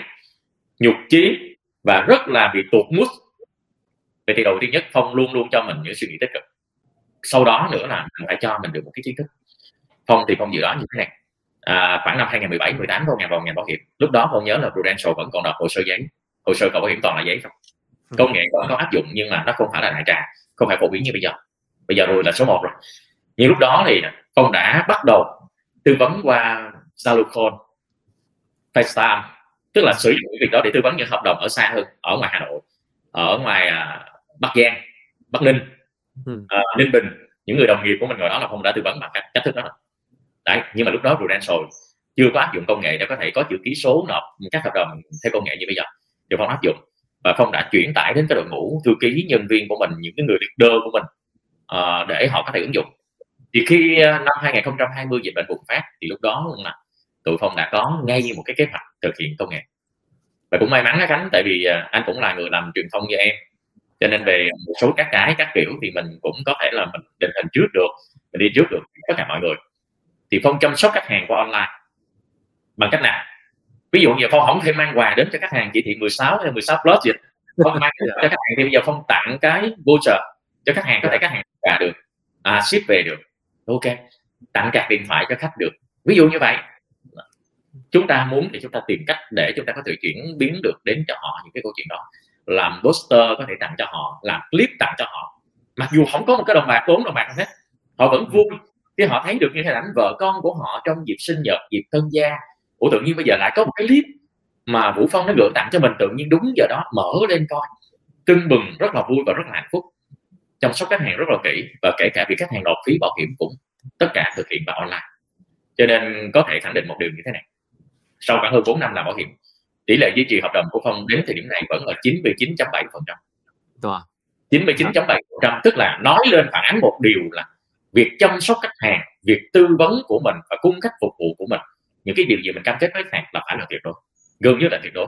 nhục chí và rất là bị tụt mút vậy thì đầu tiên nhất phong luôn luôn cho mình những suy nghĩ tích cực. Sau đó nữa là phải cho mình được một cái kiến thức. Phong thì phong dự đoán như thế này à, khoảng năm 2017 18 phong ngành vào ngành bảo hiểm. Lúc đó phong nhớ là Prudential vẫn còn đọc hồ sơ giấy hồ sơ bảo hiểm toàn là giấy không. Công nghệ vẫn có áp dụng nhưng mà nó không phải là đại trà không phải phổ biến như bây giờ. Bây giờ rồi là số 1 rồi. Nhưng lúc đó thì phong đã bắt đầu tư vấn qua Zalo Call FaceTime tức là sử dụng việc đó để tư vấn những hợp đồng ở xa hơn ở ngoài Hà Nội ở ngoài à, Bắc Giang Bắc Ninh à, Ninh Bình. Những người đồng nghiệp của mình ngồi đó là phong đã tư vấn bằng cách cách thức đó đấy nhưng mà lúc đó Prudential chưa có áp dụng công nghệ để có thể có chữ ký số nộp các hợp đồng theo công nghệ như bây giờ. Thì phong áp dụng. Và phong đã chuyển tải đến cái đội ngũ thư ký nhân viên của mình những cái người leader của mình uh, để họ có thể ứng dụng. Thì khi ờ, năm 2020 dịch bệnh bùng phát thì lúc đó là tụi phong đã có ngay một cái kế hoạch thực hiện công nghệ. Và cũng may mắn đó khánh tại vì ờ, anh cũng là người làm truyền thông như em. Cho nên về một số các cái các kiểu thì mình cũng có thể là mình định hình trước được mình đi trước được tất cả mọi người thì phong chăm sóc khách hàng qua online. Bằng cách nào? Ví dụ như phong không thể mang quà đến cho khách hàng chỉ thị 16 hay 16 plus gì phong mang cho khách hàng thì bây giờ phong tặng cái voucher cho khách hàng có thể khách hàng quà được à, ship về được. Ok tặng card điện thoại cho khách được. Ví dụ như vậy. Chúng ta muốn thì chúng ta tìm cách để chúng ta có thể chuyển biến được đến cho họ những cái câu chuyện đó. Làm poster có thể tặng cho họ làm clip tặng cho họ. Mặc dù không có một cái đồng bạc bốn đồng bạc hết họ vẫn vui khi họ thấy được những hình ảnh vợ con của họ trong dịp sinh nhật dịp tân gia. Ủa tự nhiên bây giờ lại có một cái clip mà vũ phong nó gửi tặng cho mình tự nhiên đúng giờ đó mở lên coi. Tưng bừng rất là vui và rất là hạnh phúc. Chăm sóc khách hàng rất là kỹ và kể cả việc khách hàng nộp phí bảo hiểm cũng tất cả thực hiện bằng online. Cho nên có thể khẳng định một điều như thế này. Sau khoảng hơn 4 năm làm bảo hiểm tỷ lệ duy trì hợp đồng của phong đến thời điểm này vẫn ở 99.7 phần trăm. 99.7 phần trăm tức là nói lên phản ánh một điều là việc chăm sóc khách hàng việc tư vấn của mình và cung cách phục vụ của mình những cái điều gì mình cam kết với khách hàng là phải là tuyệt đối gần như là tuyệt đối.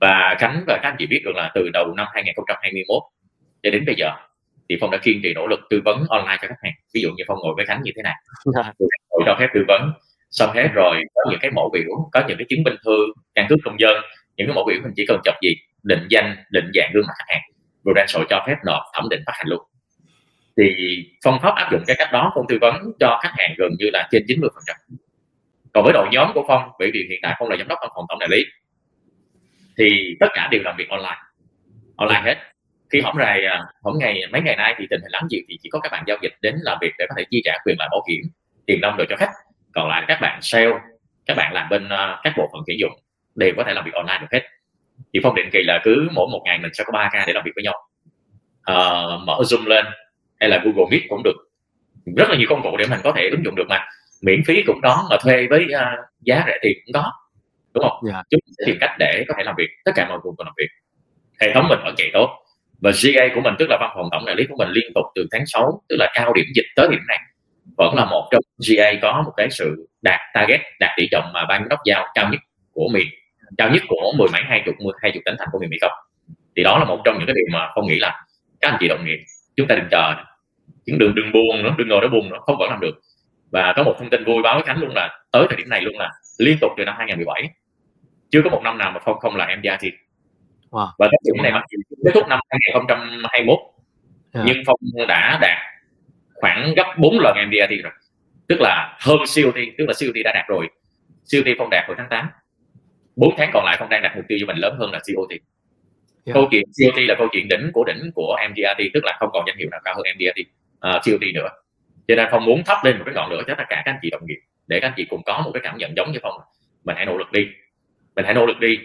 Và khánh và các anh chị biết được là từ đầu năm 2021 cho đến bây giờ thì phong đã kiên trì nỗ lực tư vấn online cho khách hàng. Ví dụ như phong ngồi với khánh như thế này. Tôi cho phép tư vấn xong hết rồi có những cái mẫu biểu có những cái chứng minh thư căn cước công dân những cái mẫu biểu mình chỉ cần chọc gì định danh định dạng gương mặt khách hàng rồi đang sổ cho phép nộp thẩm định phát hành luôn thì phong pháp áp dụng cái cách đó phong tư vấn cho khách hàng gần như là trên 90 phần trăm. Còn với đội nhóm của phong bởi vì hiện tại phong là giám đốc văn phòng tổng đại lý thì tất cả đều làm việc online. Online hết. Khi hổng rày à, hổng ngày mấy ngày nay thì tình hình lắm gì thì chỉ có các bạn giao dịch đến làm việc để có thể chi trả quyền lợi bảo hiểm tiền nông được cho khách. Còn lại các bạn sale các bạn làm bên à, các bộ phận sử dụng đều có thể làm việc online được hết. Thì phong định kỳ là cứ mỗi một ngày mình sẽ có 3 ca để làm việc với nhau. Uh, mở zoom lên hay là google meet cũng được. Rất là nhiều công cụ để mình có thể ứng dụng được mà. Miễn phí cũng có mà thuê với uh, giá rẻ tiền cũng có. Đúng không? Yeah. Dạ. chúng sẽ tìm cách để có thể làm việc tất cả mọi vùng cùng làm việc. Hệ thống mình vẫn chạy tốt. Và GA của mình tức là văn phòng tổng đại lý của mình liên tục từ tháng 6 tức là cao điểm dịch tới điểm này vẫn là một trong GA có một cái sự đạt target đạt tỷ trọng mà ban giám đốc giao cao nhất của miền cao nhất của mười mấy hai chục mười hai chục tỉnh thành của miền Mỹ không. Thì đó là một trong những cái điều mà không nghĩ là các anh chị đồng nghiệp chúng ta đừng chờ những đừng đừng buồn nữa đừng ngồi đó buồn nữa không vẫn làm được. Và có một thông tin vui báo với Khánh luôn là tới thời điểm này luôn là liên tục từ năm 2017 chưa có một năm nào mà Phong không là MDRT wow. và cái điểm này mặc kết thúc năm 2021 yeah. nhưng Phong đã đạt khoảng gấp 4 lần MDRT rồi. Tức là hơn COT tức là COT đã đạt rồi. COT Phong đạt hồi tháng 8 4 tháng còn lại Phong đang đạt mục tiêu cho mình lớn hơn là COT yeah. câu chuyện COT là câu chuyện đỉnh của đỉnh của MDRT tức là không còn danh hiệu nào cao hơn MDRT Ờ, uh, COT nữa. Cho nên Phong muốn thắp lên một cái ngọn lửa cho tất cả các anh chị đồng nghiệp để các anh chị cùng có một cái cảm nhận giống như Phong. Mình hãy nỗ lực đi. Mình hãy nỗ lực đi.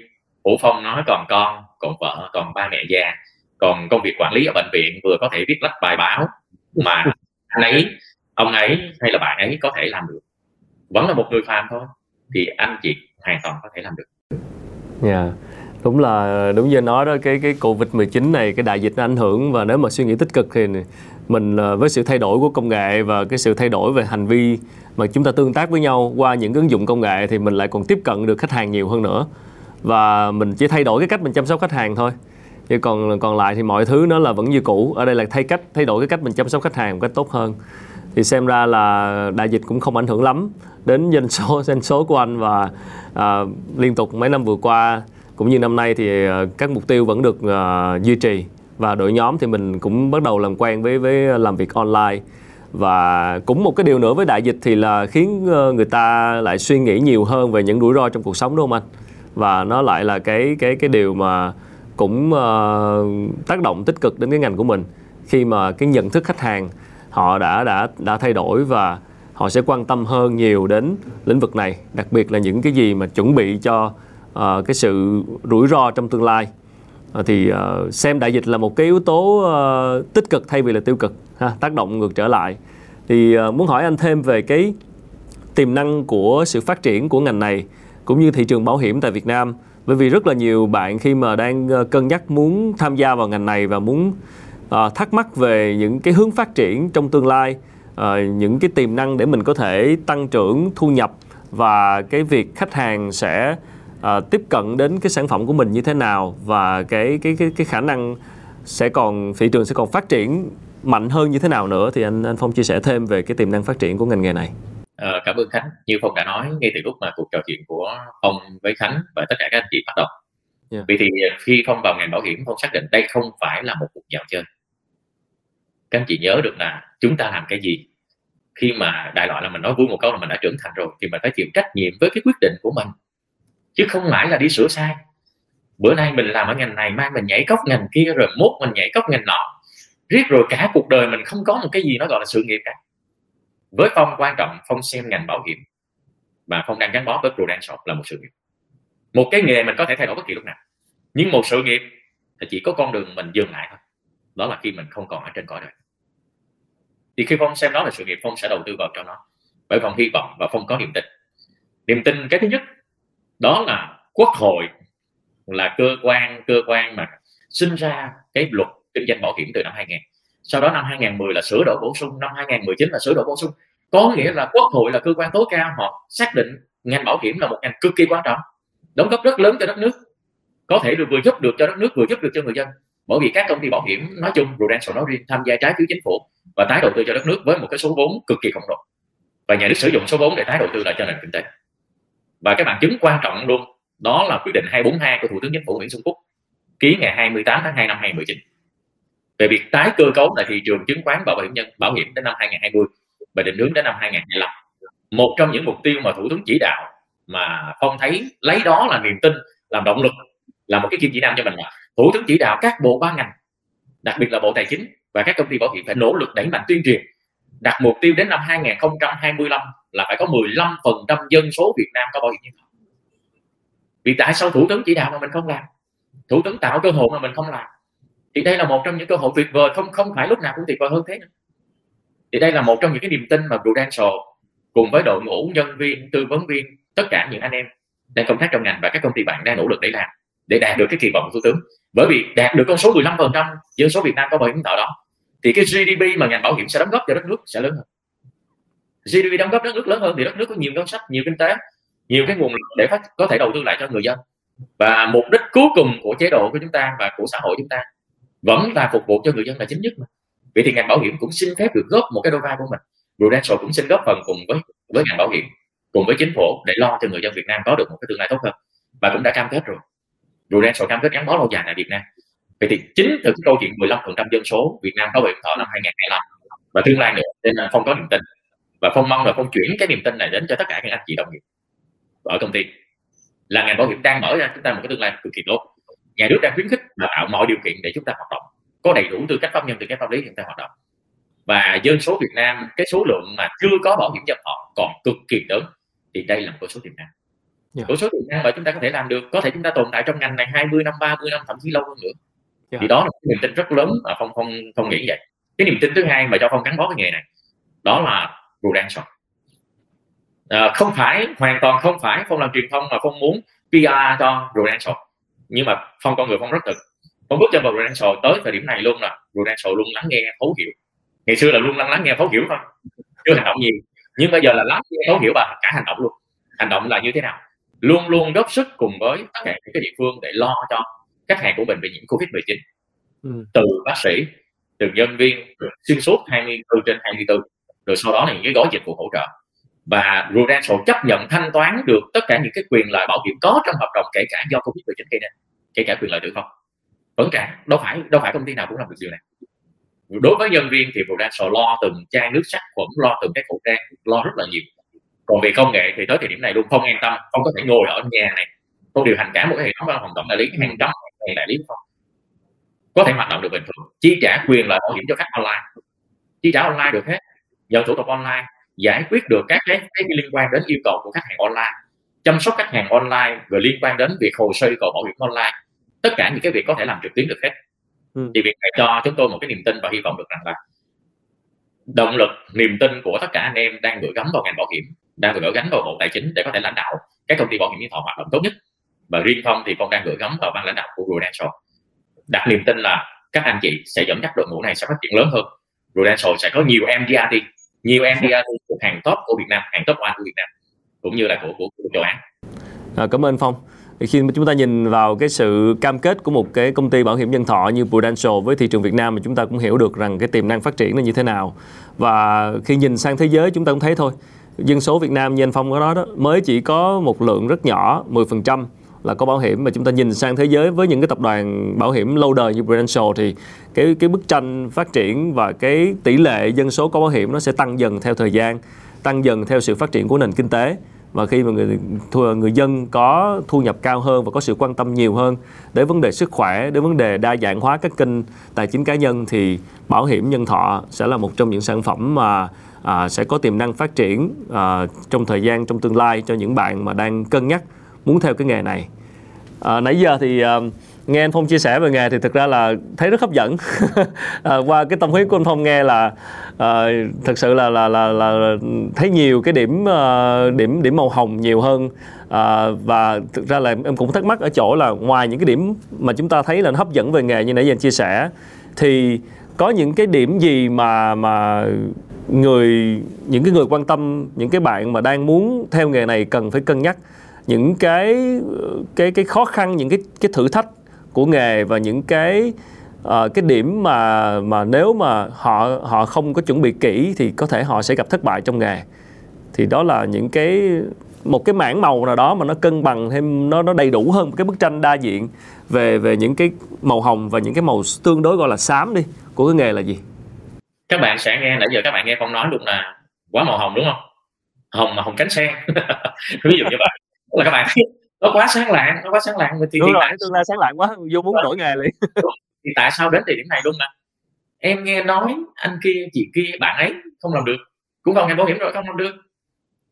Vũ Phong nói còn con còn vợ còn ba mẹ già còn công việc quản lý ở bệnh viện vừa có thể viết lách bài báo mà anh ấy ông ấy hay là bạn ấy có thể làm được. Vẫn là một người phàm thôi thì anh chị hoàn toàn có thể làm được. Dạ yeah. đúng là đúng như nói đó cái cái covid 19 này cái đại dịch nó ảnh hưởng và nếu mà suy nghĩ tích cực thì mình với sự thay đổi của công nghệ và cái sự thay đổi về hành vi mà chúng ta tương tác với nhau qua những ứng dụng công nghệ thì mình lại còn tiếp cận được khách hàng nhiều hơn nữa. Và mình chỉ thay đổi cái cách mình chăm sóc khách hàng thôi. Chứ còn còn lại thì mọi thứ nó là vẫn như cũ. Ở đây là thay cách thay đổi cái cách mình chăm sóc khách hàng một cách tốt hơn. Thì xem ra là đại dịch cũng không ảnh hưởng lắm đến doanh số doanh số của anh và à, liên tục mấy năm vừa qua. Cũng như năm nay thì à, các mục tiêu vẫn được à, duy trì và đội nhóm thì mình cũng bắt đầu làm quen với với làm việc online. Và cũng một cái điều nữa với đại dịch thì là khiến ờ, người ta lại suy nghĩ nhiều hơn về những rủi ro trong cuộc sống đúng không anh? Và nó lại là cái cái cái điều mà cũng uh, tác động tích cực đến cái ngành của mình. Khi mà cái nhận thức khách hàng họ đã đã đã thay đổi và họ sẽ quan tâm hơn nhiều đến lĩnh vực này. Đặc biệt là những cái gì mà chuẩn bị cho uh, cái sự rủi ro trong tương lai. uh, Ờ, thì uh, xem đại dịch là một cái yếu tố uh, tích cực thay vì là tiêu cực ha, tác động ngược trở lại. Thì uh, muốn hỏi anh thêm về cái tiềm năng của sự phát triển của ngành này cũng như thị trường bảo hiểm tại Việt Nam. Bởi vì rất là nhiều bạn khi mà đang cân nhắc muốn tham gia vào ngành này và muốn uh, thắc mắc về những cái hướng phát triển trong tương lai uh, những cái tiềm năng để mình có thể tăng trưởng thu nhập và cái việc khách hàng sẽ uh, tiếp cận đến cái sản phẩm của mình như thế nào và cái cái cái cái khả năng sẽ còn thị trường sẽ còn phát triển mạnh hơn như thế nào nữa thì anh anh Phong chia sẻ thêm về cái tiềm năng phát triển của ngành nghề này. Uh, cảm ơn Khánh. Như Phong đã nói ngay từ lúc mà cuộc trò chuyện của Phong với Khánh và tất cả các anh chị bắt đầu. Yeah. Vì thì khi Phong vào ngành bảo hiểm, Phong xác định đây không phải là một cuộc dạo chơi. Các anh chị nhớ được là chúng ta làm cái gì khi mà đại loại là mình nói vui một câu là mình đã trưởng thành rồi thì mình phải chịu trách nhiệm với cái quyết định của mình chứ không phải là đi sửa sai. Bữa nay mình làm ở ngành này, mai mình nhảy cốc ngành kia, rồi mốt mình nhảy cốc ngành nọ. Riết rồi cả cuộc đời mình không có một cái gì nó gọi là sự nghiệp cả. Với phong quan trọng, phong xem ngành bảo hiểm. Và phong đang gắn bó với prudential là một sự nghiệp. Một cái nghề mình có thể thay đổi bất kỳ lúc nào. Nhưng một sự nghiệp thì chỉ có con đường mình dừng lại thôi. Đó là khi mình không còn ở trên cõi đời. Thì khi phong xem đó là sự nghiệp, phong sẽ đầu tư vào cho nó bởi phong hy vọng và phong có niềm tin. Niềm tin cái thứ nhất đó là quốc hội là cơ quan cơ quan mà sinh ra cái luật kinh doanh bảo hiểm từ năm 2000 sau đó năm 2010 là sửa đổi bổ sung, năm 2019 là sửa đổi bổ sung. Có nghĩa là quốc hội là cơ quan tối cao, họ xác định ngành bảo hiểm là một ngành cực kỳ quan trọng, đóng góp rất lớn cho đất nước, có thể được vừa giúp được cho đất nước, vừa giúp được cho người dân. Bởi vì các công ty bảo hiểm nói chung, Prudential nói riêng, tham gia trái phiếu chính phủ và tái đầu tư cho đất nước với một cái số vốn cực kỳ khổng lồ. Và nhà nước sử dụng số vốn để tái đầu tư lại cho nền kinh tế và cái bằng chứng quan trọng luôn, đó là quyết định 242 của thủ tướng chính phủ Nguyễn Xuân Phúc ký ngày 28 tháng 2 năm 2019 về việc tái cơ cấu lại thị trường chứng khoán và bảo hiểm nhân, bảo hiểm đến năm 2020 và định hướng đến năm 2025 một trong những mục tiêu mà thủ tướng chỉ đạo mà phong thấy lấy đó là niềm tin, làm động lực, là một cái kim chỉ nam cho mình là thủ tướng chỉ đạo các bộ ban ngành, đặc biệt là bộ tài chính và các công ty bảo hiểm phải nỗ lực đẩy mạnh tuyên truyền, đặt mục tiêu đến năm 2025 là phải có 15% dân số Việt Nam có bảo hiểm nhân thọ. Vì tại sao thủ tướng chỉ đạo mà mình không làm? Thủ tướng tạo cơ hội mà mình không làm. Thì đây là một trong những cơ hội tuyệt vời, không không phải lúc nào cũng tuyệt vời hơn thế nữa. Thì đây là một trong những cái niềm tin mà Prudential cùng với đội ngũ nhân viên, tư vấn viên, tất cả những anh em đang công tác trong ngành và các công ty bạn đang nỗ lực để làm, để đạt được cái kỳ vọng của thủ tướng. Bởi vì đạt được con số 15% dân số Việt Nam có bảo hiểm thọ đó, thì cái GDP mà ngành bảo hiểm sẽ đóng góp cho đất nước sẽ lớn hơn. GDP đóng góp đất nước lớn hơn thì đất nước có nhiều ngân sách, nhiều kinh tế, nhiều cái nguồn lực để phát, có thể đầu tư lại cho người dân. Và mục đích cuối cùng của chế độ của chúng ta và của xã hội chúng ta vẫn là phục vụ cho người dân là chính nhất mà. Vậy thì ngành bảo hiểm cũng xin phép được góp một cái đôi vai của mình. Prudential cũng xin góp phần cùng với với ngành bảo hiểm, cùng với chính phủ để lo cho người dân Việt Nam có được một cái tương lai tốt hơn. Và cũng đã cam kết rồi. Prudential cam kết gắn bó lâu dài tại Việt Nam. Vậy thì chính từ cái câu chuyện 15% dân số Việt Nam có bảo hiểm thọ năm 2025 và tương lai nữa, nên không có niềm tin và Phong mong là Phong chuyển cái niềm tin này đến cho tất cả các anh chị đồng nghiệp ở công ty. Là ngành bảo hiểm đang mở ra chúng ta một cái tương lai cực kỳ tốt. Nhà nước đang khuyến khích và tạo mọi điều kiện để chúng ta hoạt động. Có đầy đủ tư cách pháp nhân tư cách pháp lý chúng ta hoạt động. Và dân số Việt Nam cái số lượng mà chưa có bảo hiểm nhân thọ còn cực kỳ lớn thì đây là một con số tiềm năng. Yeah. con số tiềm năng mà chúng ta có thể làm được có thể chúng ta tồn tại trong ngành này 20 năm 30 năm thậm chí lâu hơn nữa. Yeah. thì đó là niềm tin rất lớn mà phong phong phong nghĩ vậy. Cái niềm tin thứ hai mà cho phong gắn bó cái nghề này đó là Prudential à, không phải hoàn toàn không phải phong làm truyền thông mà phong muốn PR cho Prudential nhưng mà phong con người phong rất thực. Phong bước chân vào Prudential tới thời điểm này luôn là Prudential luôn lắng nghe thấu hiểu. Ngày xưa là luôn lắng lắng nghe thấu hiểu thôi chưa hành động gì nhưng bây giờ là lắng nghe thấu hiểu và cả hành động luôn. Hành động là như thế nào? Luôn luôn góp sức cùng với tất cả những cái địa phương để lo cho khách hàng của mình bị nhiễm covid 19 ừ. từ bác sĩ từ nhân viên xuyên suốt 24 trên 24 rồi sau đó là những cái gói dịch vụ hỗ trợ. Và Prudential chấp nhận thanh toán được tất cả những cái quyền lợi bảo hiểm có trong hợp đồng kể cả do covid 19 gây nên kể cả quyền lợi tử vong vẫn trả, đâu phải đâu phải công ty nào cũng làm được điều này. Đối với nhân viên thì Prudential lo từng chai nước sát khuẩn, lo từng cái khẩu trang, lo rất là nhiều. Còn về công nghệ thì tới thời điểm này luôn không an tâm, không có thể ngồi ở nhà này, không điều hành cả một cái hệ thống phòng tổng đại lý hàng trăm ngàn đại lý không có thể hoạt động được bình thường. Chi trả quyền lợi bảo hiểm cho khách online. Chi trả online được hết nhận thủ tục online giải quyết được các cái, cái liên quan đến yêu cầu của khách hàng online chăm sóc khách hàng online và liên quan đến việc hồ sơ yêu cầu bảo hiểm online. Tất cả những cái việc có thể làm trực tuyến được hết. Ừ. thì việc này cho chúng tôi một cái niềm tin và hy vọng được rằng là động lực niềm tin của tất cả anh em đang gửi gắm vào ngành bảo hiểm đang gửi gắm vào bộ tài chính để có thể lãnh đạo các công ty bảo hiểm nhân thọ hoạt động tốt nhất. Và riêng phong thì phong đang gửi gắm vào ban lãnh đạo của Prudential. Đặt niềm tin là các anh chị sẽ dẫn dắt đội ngũ này sẽ phát triển lớn hơn. Prudential sẽ có nhiều MDRT nhiều MDRT thuộc hàng top của Việt Nam hàng top one của Việt Nam cũng như là của của, của châu Á. À, cảm ơn Phong. Khi mà chúng ta nhìn vào cái sự cam kết của một cái công ty bảo hiểm nhân thọ như Prudential với thị trường Việt Nam thì chúng ta cũng hiểu được rằng cái tiềm năng phát triển là như thế nào. Và khi nhìn sang thế giới chúng ta cũng thấy thôi dân số Việt Nam như anh Phong có nói đó mới chỉ có một lượng rất nhỏ 10% là có bảo hiểm. Mà chúng ta nhìn sang thế giới với những cái tập đoàn bảo hiểm lâu đời như Prudential thì cái cái bức tranh phát triển và cái tỷ lệ dân số có bảo hiểm nó sẽ tăng dần theo thời gian tăng dần theo sự phát triển của nền kinh tế. Và khi mà người người dân có thu nhập cao hơn và có sự quan tâm nhiều hơn đến vấn đề sức khỏe đến vấn đề đa dạng hóa các kênh tài chính cá nhân thì bảo hiểm nhân thọ sẽ là một trong những sản phẩm mà à, sẽ có tiềm năng phát triển à, trong thời gian trong tương lai cho những bạn mà đang cân nhắc muốn theo cái nghề này. À, nãy giờ thì à, nghe anh Phong chia sẻ về nghề thì thực ra là thấy rất hấp dẫn. À, qua cái tâm huyết của anh Phong nghe là à, thực sự là là là là thấy nhiều cái điểm à, điểm điểm màu hồng nhiều hơn. À, và thực ra là em cũng thắc mắc ở chỗ là ngoài những cái điểm mà chúng ta thấy là nó hấp dẫn về nghề như nãy giờ anh chia sẻ thì có những cái điểm gì mà mà người những cái người quan tâm những cái bạn mà đang muốn theo nghề này cần phải cân nhắc? Những cái cái cái khó khăn những cái cái thử thách của nghề và những cái uh, cái điểm mà mà nếu mà họ họ không có chuẩn bị kỹ thì có thể họ sẽ gặp thất bại trong nghề. Thì đó là những cái một cái mảng màu nào đó mà nó cân bằng thêm nó nó đầy đủ hơn một cái bức tranh đa diện về về những cái màu hồng và những cái màu tương đối gọi là xám đi của cái nghề là gì? Các bạn sẽ nghe nãy giờ các bạn nghe phong nói luôn là quá màu hồng đúng không? Hồng mà hồng cánh sen. Ví dụ như vậy là các bạn. Nó quá sáng lạng nó quá sáng lạng. Thì đúng rồi tại... tương lai sáng lạng quá vô muốn đổi nghề liền. Thì tại sao đến thời điểm này luôn mà em nghe nói anh kia chị kia bạn ấy không làm được. Cũng vào ngành bảo hiểm rồi không làm được.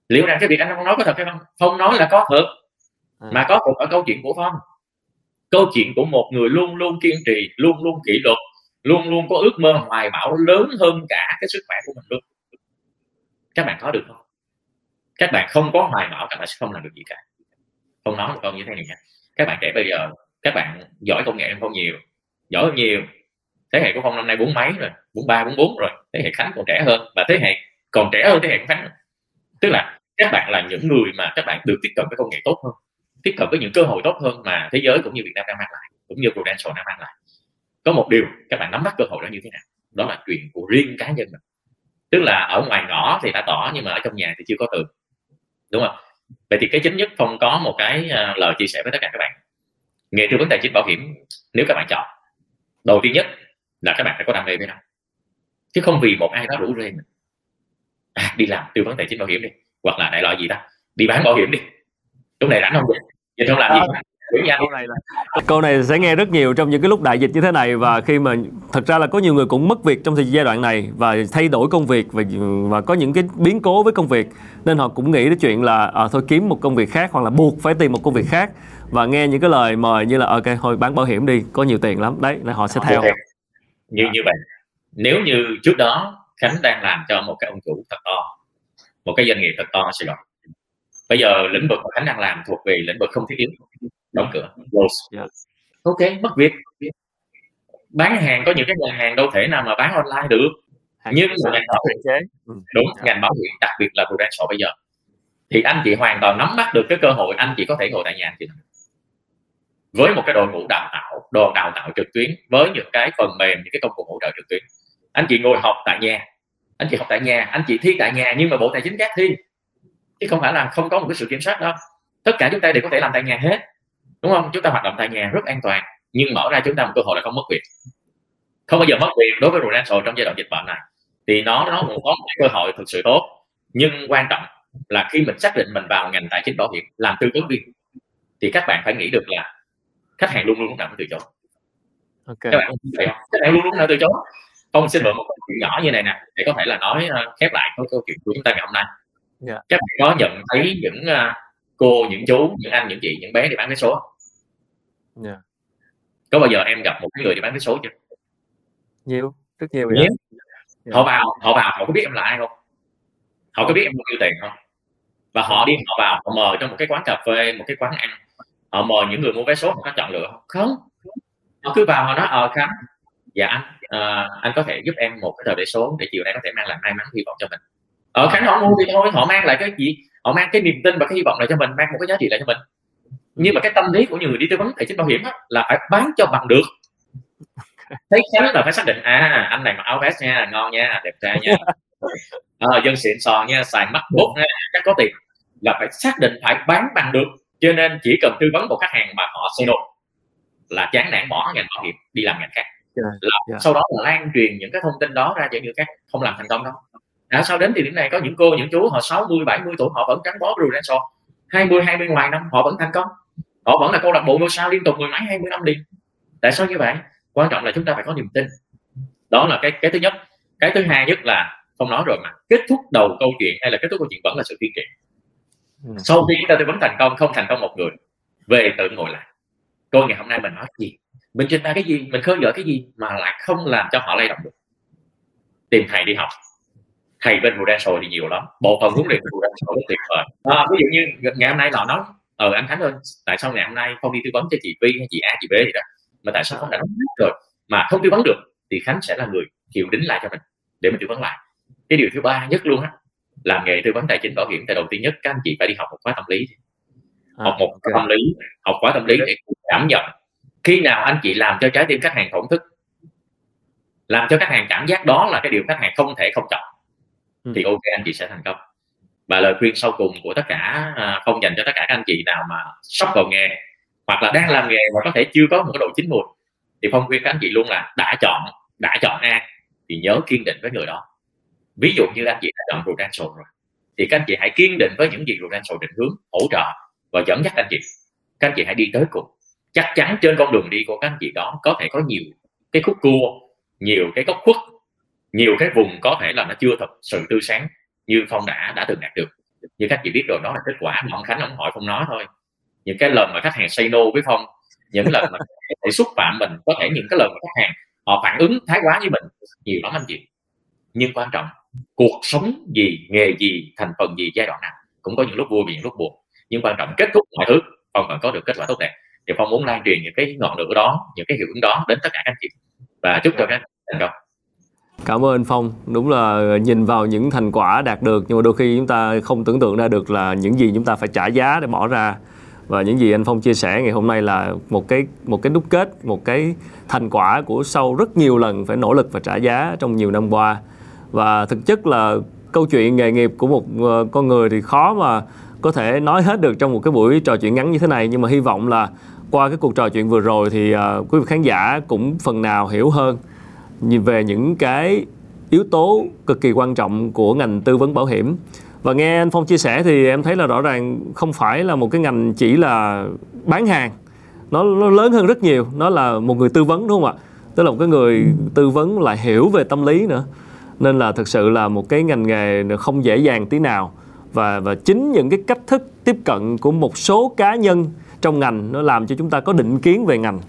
Liệu rằng cái việc anh không nói có thật hay không? Không nói là có thật à. mà có thật ở câu chuyện của phong. Câu chuyện của một người luôn luôn kiên trì luôn luôn kỷ luật luôn luôn có ước mơ hoài bão lớn hơn cả cái sức khỏe của mình luôn. Các bạn có được không các bạn không có hoài bão các bạn sẽ không làm được gì cả. Không nói một câu như thế này nha. Các bạn trẻ bây giờ, các bạn giỏi công nghệ không nhiều, giỏi hơn nhiều. Thế hệ của phong năm nay bốn mấy rồi, bốn ba, bốn bốn rồi. Thế hệ khánh còn trẻ hơn và thế hệ còn trẻ hơn thế hệ của khánh. Tức là các bạn là những người mà các bạn được tiếp cận với công nghệ tốt hơn, tiếp cận với những cơ hội tốt hơn mà thế giới cũng như Việt Nam đang mang lại, cũng như Prudential đang mang lại. Có một điều, các bạn nắm bắt cơ hội đó như thế nào? Đó là chuyện của riêng cá nhân mình. Tức là ở ngoài ngõ thì đã tỏ nhưng mà ở trong nhà thì chưa có tường đúng không? Vậy thì cái chính nhất không có một cái uh, lời chia sẻ với tất cả các bạn. Nghề tư vấn tài chính bảo hiểm nếu các bạn chọn đầu tiên nhất là các bạn phải có đam mê với nó. Chứ không vì một ai đó rủ rê mình. À, đi làm tư vấn tài chính bảo hiểm đi hoặc là đại loại gì ta đi bán bảo hiểm đi. Lúc này rảnh không vậy? Không làm gì câu này là câu này sẽ nghe rất nhiều trong những cái lúc đại dịch như thế này và khi mà thật ra là có nhiều người cũng mất việc trong thời giai đoạn này và thay đổi công việc và và có những cái biến cố với công việc. Nên họ cũng nghĩ đến chuyện là à, thôi kiếm một công việc khác hoặc là buộc phải tìm một công việc khác. Và nghe những cái lời mời như là ok thôi bán bảo hiểm đi có nhiều tiền lắm. Đấy là họ sẽ theo. như như vậy. Nếu như trước đó Khánh đang làm cho một cái ông chủ thật to một cái doanh nghiệp thật to ở Sài Gòn. Bây giờ lĩnh vực mà Khánh đang làm thuộc về lĩnh vực không thiết yếu đóng cửa. Close. Yeah. ok. Mất việc. Bán hàng có những cái ngành hàng đâu thể nào mà bán online được. Hàng nhưng mà ngành bảo hiểm chế. Ừ. đúng yeah. ngành bảo hiểm đặc biệt là Prudential bây giờ. Thì anh chị hoàn toàn nắm bắt được cái cơ hội anh chị có thể ngồi tại nhà chị. Với một cái đội ngũ đào tạo đồ đào tạo trực tuyến với những cái phần mềm những cái công cụ hỗ trợ trực tuyến. Anh chị ngồi học tại nhà. Anh chị học tại nhà anh chị thi tại nhà nhưng mà bộ tài chính gác thi. Chứ không phải là không có một cái sự kiểm soát đâu tất cả chúng ta đều có thể làm tại nhà hết đúng không chúng ta hoạt động tại nhà rất an toàn nhưng mở ra chúng ta một cơ hội là không mất việc không bao giờ mất việc đối với Prudential trong giai đoạn dịch bệnh này thì nó nó cũng có một cơ hội thực sự tốt nhưng quan trọng là khi mình xác định mình vào ngành tài chính bảo hiểm làm tư vấn viên thì các bạn phải nghĩ được là khách hàng luôn luôn lúc nào cũng từ chối okay. các bạn khách hàng luôn luôn nào từ chối không xin mượn một câu chuyện nhỏ như này nè để có thể là nói uh, khép lại câu chuyện của chúng ta ngày hôm nay yeah. Dạ. các bạn có nhận thấy những uh, cô những chú những anh những chị những bé đi bán vé số yeah. Dạ. có bao giờ em gặp một người đi bán vé số chưa? Nhiều rất nhiều nhiều? Yeah. Dạ. họ vào họ vào họ có biết em là ai không? Họ có biết em bao nhiêu tiền không? Và họ đi họ vào họ mời trong một cái quán cà phê một cái quán ăn. Họ mời những người mua vé số họ có chọn lựa không? Không. Họ cứ vào họ nói ờ khánh dạ anh à, anh có thể giúp em một cái tờ vé số để chiều nay có thể mang lại may mắn hy vọng cho mình. Ở khánh họ mua thì thôi họ mang lại cái gì? Họ mang cái niềm tin và cái hy vọng lại cho mình mang một cái giá trị lại cho mình nhưng mà cái tâm lý của nhiều người đi tư vấn tài chính bảo hiểm á, là phải bán cho bằng được. Thấy khánh là phải xác định à anh này mặc áo vest nha ngon nha đẹp trai nha. À, dân xịn sò nha xài mắt bút nha chắc có tiền. Là phải xác định phải bán bằng được cho nên chỉ cần tư vấn một khách hàng mà họ say no là chán nản bỏ ngành bảo hiểm đi làm ngành khác. Yeah, là yeah. sau đó là lan truyền những cái thông tin đó ra cho những khác không làm thành công đâu. Đã sau đến thì điểm này có những cô những chú họ 60 70 tuổi họ vẫn gắn bó Prudential. 20 20 ngoài năm họ vẫn thành công họ vẫn là câu lạc bộ ngôi sao liên tục mười mấy hai mươi năm liền. Tại sao như vậy? Quan trọng là chúng ta phải có niềm tin. Đó là cái cái thứ nhất. Cái thứ hai nhất là không nói rồi mà kết thúc đầu câu chuyện hay là kết thúc câu chuyện vẫn là sự kiên trì. Ừ. sau khi chúng ta tư vấn thành công không thành công một người về tự ngồi lại. Cô ngày hôm nay mình nói gì? Mình trình bày cái gì? Mình khơi gợi cái gì? Mà lại không làm cho họ lay động được. Tìm thầy đi học. Thầy bên Prudential thì nhiều lắm. Bộ phận huấn luyện Prudential rất tuyệt vời. À, ví dụ như ngày hôm nay họ nói ờ anh Khánh ơi tại sao ngày hôm nay không đi tư vấn cho chị Vi hay chị A chị B gì đó? Mà tại sao không đã rồi mà không tư vấn được thì Khánh sẽ là người chịu đính lại cho mình để mình tư vấn lại. Cái điều thứ ba nhất luôn á làm nghề tư vấn tài chính bảo hiểm thì đầu tiên nhất các anh chị phải đi học một khóa tâm lý. À, học một okay. tâm lý học khóa tâm lý để cảm nhận khi nào anh chị làm cho trái tim khách hàng thổn thức. Làm cho khách hàng cảm giác đó là cái điều khách hàng không thể không chọn. Ừ. thì ok anh chị sẽ thành công và lời khuyên sau cùng của tất cả à, không dành cho tất cả các anh chị nào mà sắp vào nghề hoặc là đang làm nghề mà có thể chưa có một cái độ chín mùi thì phong khuyên các anh chị luôn là đã chọn đã chọn A thì nhớ kiên định với người đó. Ví dụ như anh chị đã chọn Prudential rồi thì các anh chị hãy kiên định với những gì Prudential định hướng hỗ trợ và dẫn dắt anh chị. Các anh chị hãy đi tới cùng. Chắc chắn trên con đường đi của các anh chị đó có thể có nhiều cái khúc cua nhiều cái góc khuất nhiều cái vùng có thể là nó chưa thật sự tươi sáng như phong đã đã từng đạt được. Như các chị biết rồi, đó là kết quả mà ông khánh, ông hỏi phong nói thôi. Những cái lần mà khách hàng say no với phong, những lần mà để xúc phạm mình, có thể những cái lần mà khách hàng họ phản ứng thái quá với mình, nhiều lắm anh chị. Nhưng quan trọng, cuộc sống gì, nghề gì, thành phần gì, giai đoạn nào, cũng có những lúc vui và những lúc buồn. Nhưng quan trọng, kết thúc mọi thứ, phong vẫn có được kết quả tốt đẹp. Thì phong muốn lan truyền những cái ngọn lửa đó, những cái hiệu ứng đó đến tất cả các anh chị. Và chúc cho các thành công. Cảm ơn anh Phong. Đúng là nhìn vào những thành quả đạt được nhưng mà đôi khi chúng ta không tưởng tượng ra được là những gì chúng ta phải trả giá để bỏ ra và những gì anh Phong chia sẻ ngày hôm nay là một cái một cái đúc kết, một cái thành quả của sau rất nhiều lần phải nỗ lực và trả giá trong nhiều năm qua. Và thực chất là câu chuyện nghề nghiệp của một ờ, con người thì khó mà có thể nói hết được trong một cái buổi trò chuyện ngắn như thế này nhưng mà hy vọng là qua cái cuộc trò chuyện vừa rồi thì uh, quý vị khán giả cũng phần nào hiểu hơn về những cái yếu tố cực kỳ quan trọng của ngành tư vấn bảo hiểm. Và nghe anh Phong chia sẻ thì em thấy là rõ ràng không phải là một cái ngành chỉ là bán hàng. Nó, nó lớn hơn rất nhiều nó là một người tư vấn đúng không ạ? Tức là một cái người tư vấn lại hiểu về tâm lý nữa. Nên là thực sự là một cái ngành nghề không dễ dàng tí nào. Và và chính những cái cách thức tiếp cận của một số cá nhân trong ngành nó làm cho chúng ta có định kiến về ngành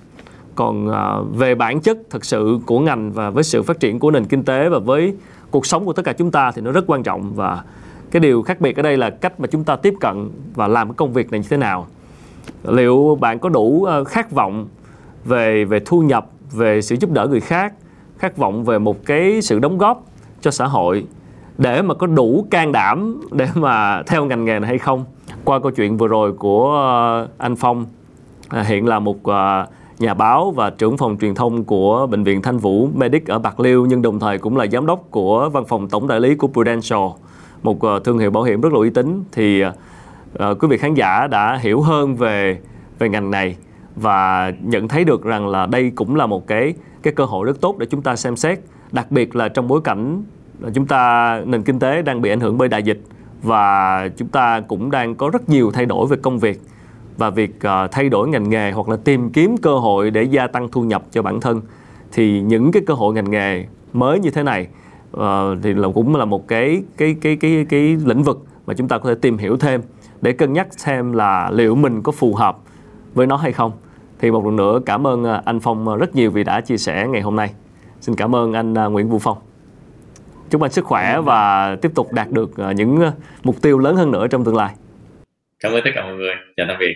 còn à, về bản chất thực sự của ngành và với sự phát triển của nền kinh tế và với cuộc sống của tất cả chúng ta thì nó rất quan trọng. Và cái điều khác biệt ở đây là cách mà chúng ta tiếp cận và làm cái công việc này như thế nào. Liệu bạn có đủ à, khát vọng về về thu nhập về sự giúp đỡ người khác khát vọng về một cái sự đóng góp cho xã hội để mà có đủ can đảm để mà theo ngành nghề này hay không? Qua câu chuyện vừa rồi của à, anh Phong à, hiện là một nhà báo và trưởng phòng truyền thông của Bệnh viện Thanh Vũ Medic ở Bạc Liêu nhưng đồng thời cũng là giám đốc của văn phòng tổng đại lý của Prudential, một ờ, thương hiệu bảo hiểm rất là uy tín thì uh, quý vị khán giả đã hiểu hơn về về ngành này và nhận thấy được rằng là đây cũng là một cái cái cơ hội rất tốt để chúng ta xem xét, đặc biệt là trong bối cảnh chúng ta nền kinh tế đang bị ảnh hưởng bởi đại dịch và chúng ta cũng đang có rất nhiều thay đổi về công việc và việc uh, thay đổi ngành nghề hoặc là tìm kiếm cơ hội để gia tăng thu nhập cho bản thân. Thì những cái cơ hội ngành nghề mới như thế này uh, thì là cũng là một cái cái cái cái cái lĩnh vực mà chúng ta có thể tìm hiểu thêm để cân nhắc xem là liệu mình có phù hợp với nó hay không. Thì một lần nữa cảm ơn anh Phong rất nhiều vì đã chia sẻ ngày hôm nay. Xin cảm ơn anh Nguyễn Vũ Phong. Chúc anh sức khỏe và tiếp tục đạt được những mục tiêu lớn hơn nữa trong tương lai. Cảm ơn tất cả mọi người. Chào tạm biệt